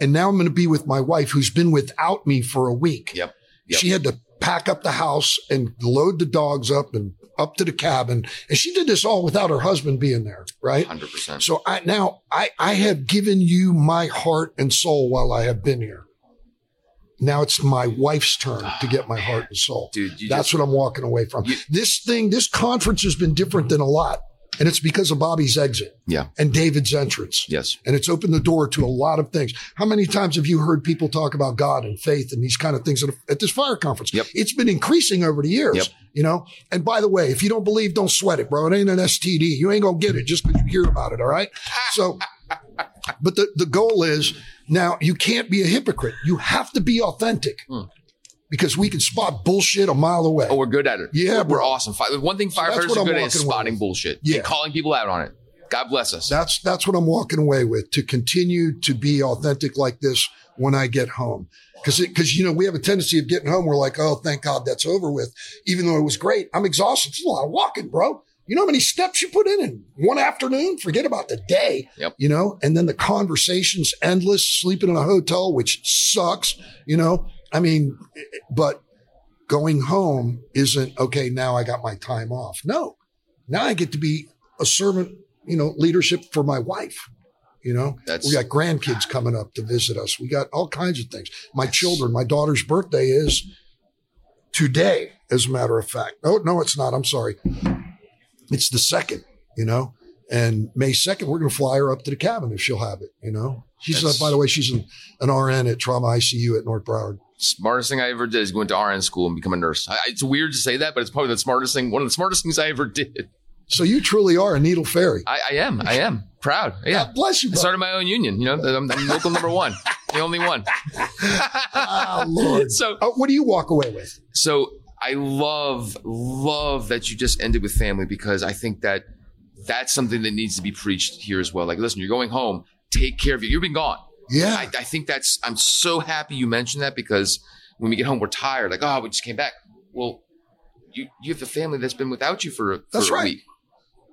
And now I'm going to be with my wife who's been without me for a week. Yep. Yep. She had to pack up the house and load the dogs up and up to the cabin. And she did this all without her husband being there, right? Hundred percent. So I now I I have given you my heart and soul while I have been here. Now it's my wife's turn to get my heart and soul. Dude, you That's just, what I'm walking away from. You- this thing, this conference has been different than a lot. And it's because of Bobby's exit yeah. and David's entrance. Yes. And it's opened the door to a lot of things. How many times have you heard people talk about God and faith and these kind of things at, this fire conference? Yep. It's been increasing over the years, Yep. you know? And by the way, if you don't believe, don't sweat it, bro. It ain't an STD. You ain't going to get it just because you hear about it. All right. (laughs) So, but the, the goal is now you can't be a hypocrite. You have to be authentic Hmm. Because we can spot bullshit a mile away. Oh, we're good at it. Yeah, we're, we're awesome. One thing So firefighters what are good at is spotting with. bullshit Yeah. and calling people out on it. God bless us. That's that's what I'm walking away with to continue to be authentic like this when I get home. Cause cause you know, we have a tendency of getting home. We're like, Oh, thank God that's over with. Even though it was great. I'm exhausted. It's a lot of walking, bro. You know how many steps you put in in one afternoon? Forget about the day, Yep. you know, and then the conversations endless, sleeping in a hotel, which sucks, you know, I mean, but going home isn't okay. Now I got my time off. No, now I get to be a servant, you know, leadership for my wife. You know, That's- we got grandkids coming up to visit us. We got all kinds of things. My children, my daughter's birthday is today, as a matter of fact. Oh, no, it's not. I'm sorry. It's the second, you know, and May 2nd, we're going to fly her up to the cabin if she'll have it, you know. She's, uh, by the way, she's an, an RN at Trauma ICU at North Broward. Smartest thing I ever did is go into RN school and become a nurse. I, it's weird to say that, but it's probably the smartest thing. One of the smartest things I ever did. So you truly are a needle fairy. I, I am. I am proud. Yeah. God bless you, I started my own union. You know, I'm, I'm local number one, (laughs) the only one. Ah, Lord. So, Uh, what do you walk away with? so I love, love that you just ended with family because I think that that's something that needs to be preached here as well. Like, listen, you're going home. Take care of you. You've been gone. Yeah. I, I think that's, I'm so happy you mentioned that because when we get home, we're tired. Like, oh, we just came back. Well, you, you have a family that's been without you for, a- for That's a right. week.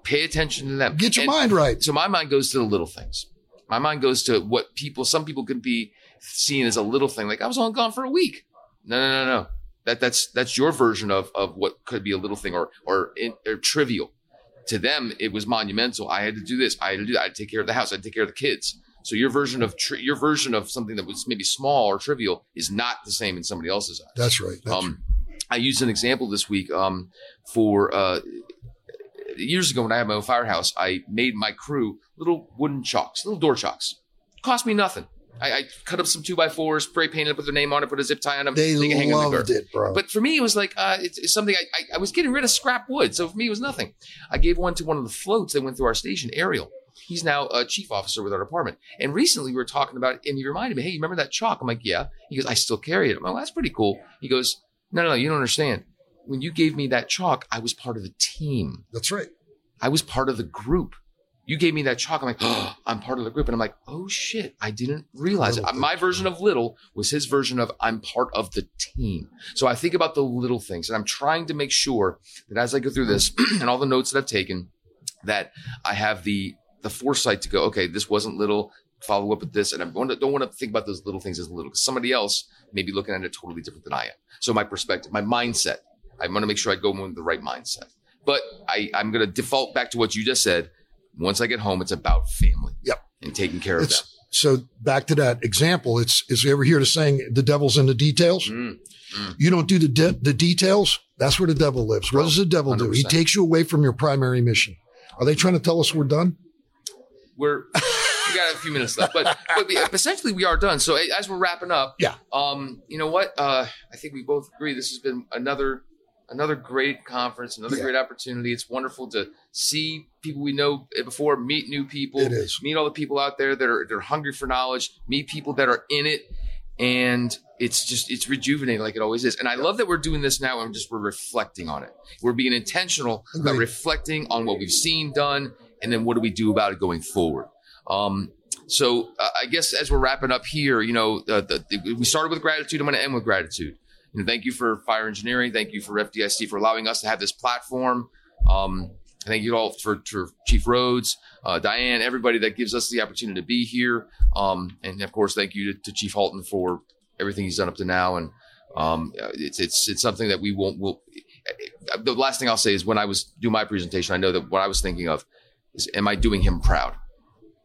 Pay attention to them. Get your And mind right. So my mind goes to the little things. My mind goes to what people, some people could be seen as a little thing. Like I was only gone for a week. No, no, no, no. That, that's, that's your version of, of what could be a little thing or, or, in, or trivial. To them, it was monumental. I had to do this. I had to do that. I had to take care of the house. I had to take care of the kids. So your version of tri- your version of something that was maybe small or trivial is not the same in somebody else's eyes. That's right. That's um, I used an example this week um, for uh, years ago when I had my own firehouse. I made my crew little wooden chocks, little door chocks. Cost me nothing. I, I cut up some two by fours, spray painted, it, put their name on it, put a zip tie on them. They, can hang loved it, bro. But for me, it was like uh, it's, it's something I, I, I was getting rid of scrap wood. So for me, it was nothing. I gave one to one of the floats that went through our station, Ariel. He's now a chief officer with our department. And recently we were talking about it, and he reminded me, hey, you remember that chalk? I'm like, yeah. He goes, I still carry it. I'm like, well, that's pretty cool. He goes, no, no, no, you don't understand. When you gave me that chalk, I was part of the team. That's right. I was part of the group. You gave me that chalk. I'm like, oh, (gasps) I'm part of the group. And I'm like, oh shit, I didn't realize it. Little My version of little was his version of I'm part of the team. So I think about the little things and I'm trying to make sure that as I go through this (clears throat) and all the notes that I've taken, that I have the the foresight to go, okay, this wasn't little, follow up with this. And I don't want to think about those little things as little because somebody else may be looking at it totally different than I am. So my perspective, my mindset, I want to make sure I go in with the right mindset. But I, I'm going to default back to what you just said. Once I get home, it's about family. Yep. And taking care of them. So back to that example, it's is you ever hear the saying the devil's in the details? Mm, You don't do the de- the details. That's where the devil lives. What does the devil do? He takes you away from your primary mission. Are they trying to tell us we're done? We're we got a few minutes left, but but we, essentially we are done. So as we're wrapping up, Yeah. um, you know what? Uh, I think we both agree this has been another another great conference, another Yeah. great opportunity. It's wonderful to see people we know before, meet new people, It is. meet all the people out there that are they're hungry for knowledge, meet people that are in it, and it's just it's rejuvenating like it always is. And I love that we're doing this now and just we're reflecting on it. We're being intentional about reflecting on what we've seen done, and then what do we do about it going forward. Um, so uh, I guess as we're wrapping up here, you know, uh, the, the, we started with gratitude. I'm going to end with gratitude. Thank you for fire engineering. Thank you for FDIC for allowing us to have this platform. Um, thank you all for, for Chief Rhodes, uh, Diane, everybody that gives us the opportunity to be here. Um, and of course, thank you to, to Chief Halton for everything he's done up to now. And um, uh, it's it's it's something that we won't. Will the last thing I'll say is when I was doing my presentation, I know that what I was thinking of is, am I doing him proud?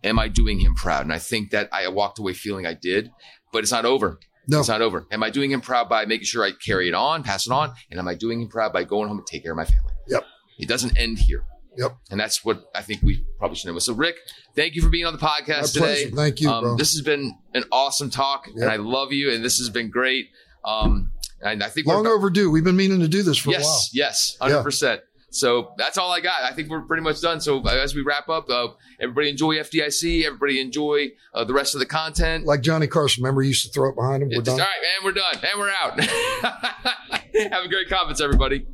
Am I doing him proud? And I think that I walked away feeling I did, but it's not over. No. It's not over. Am I doing him proud by making sure I carry it on, pass it on? And am I doing him proud by going home and take care of my family? Yep. It doesn't end here. Yep. And that's what I think we probably should know. So, Ric, thank you for being on the podcast My today. pleasure. Thank you, Um, bro. this has been an awesome talk, Yep. and I love you. And this has been great. Um, and I think Long overdue. We've been meaning to do this for a while. yes, yes, hundred percent. So that's all I got. I think we're pretty much done. So as we wrap up, uh, everybody enjoy FDIC. Everybody enjoy uh, the rest of the content. Like Johnny Carson, remember he used to throw it behind him? We're It's- done. all right, and we're done, and we're out. (laughs) Have a great conference, everybody.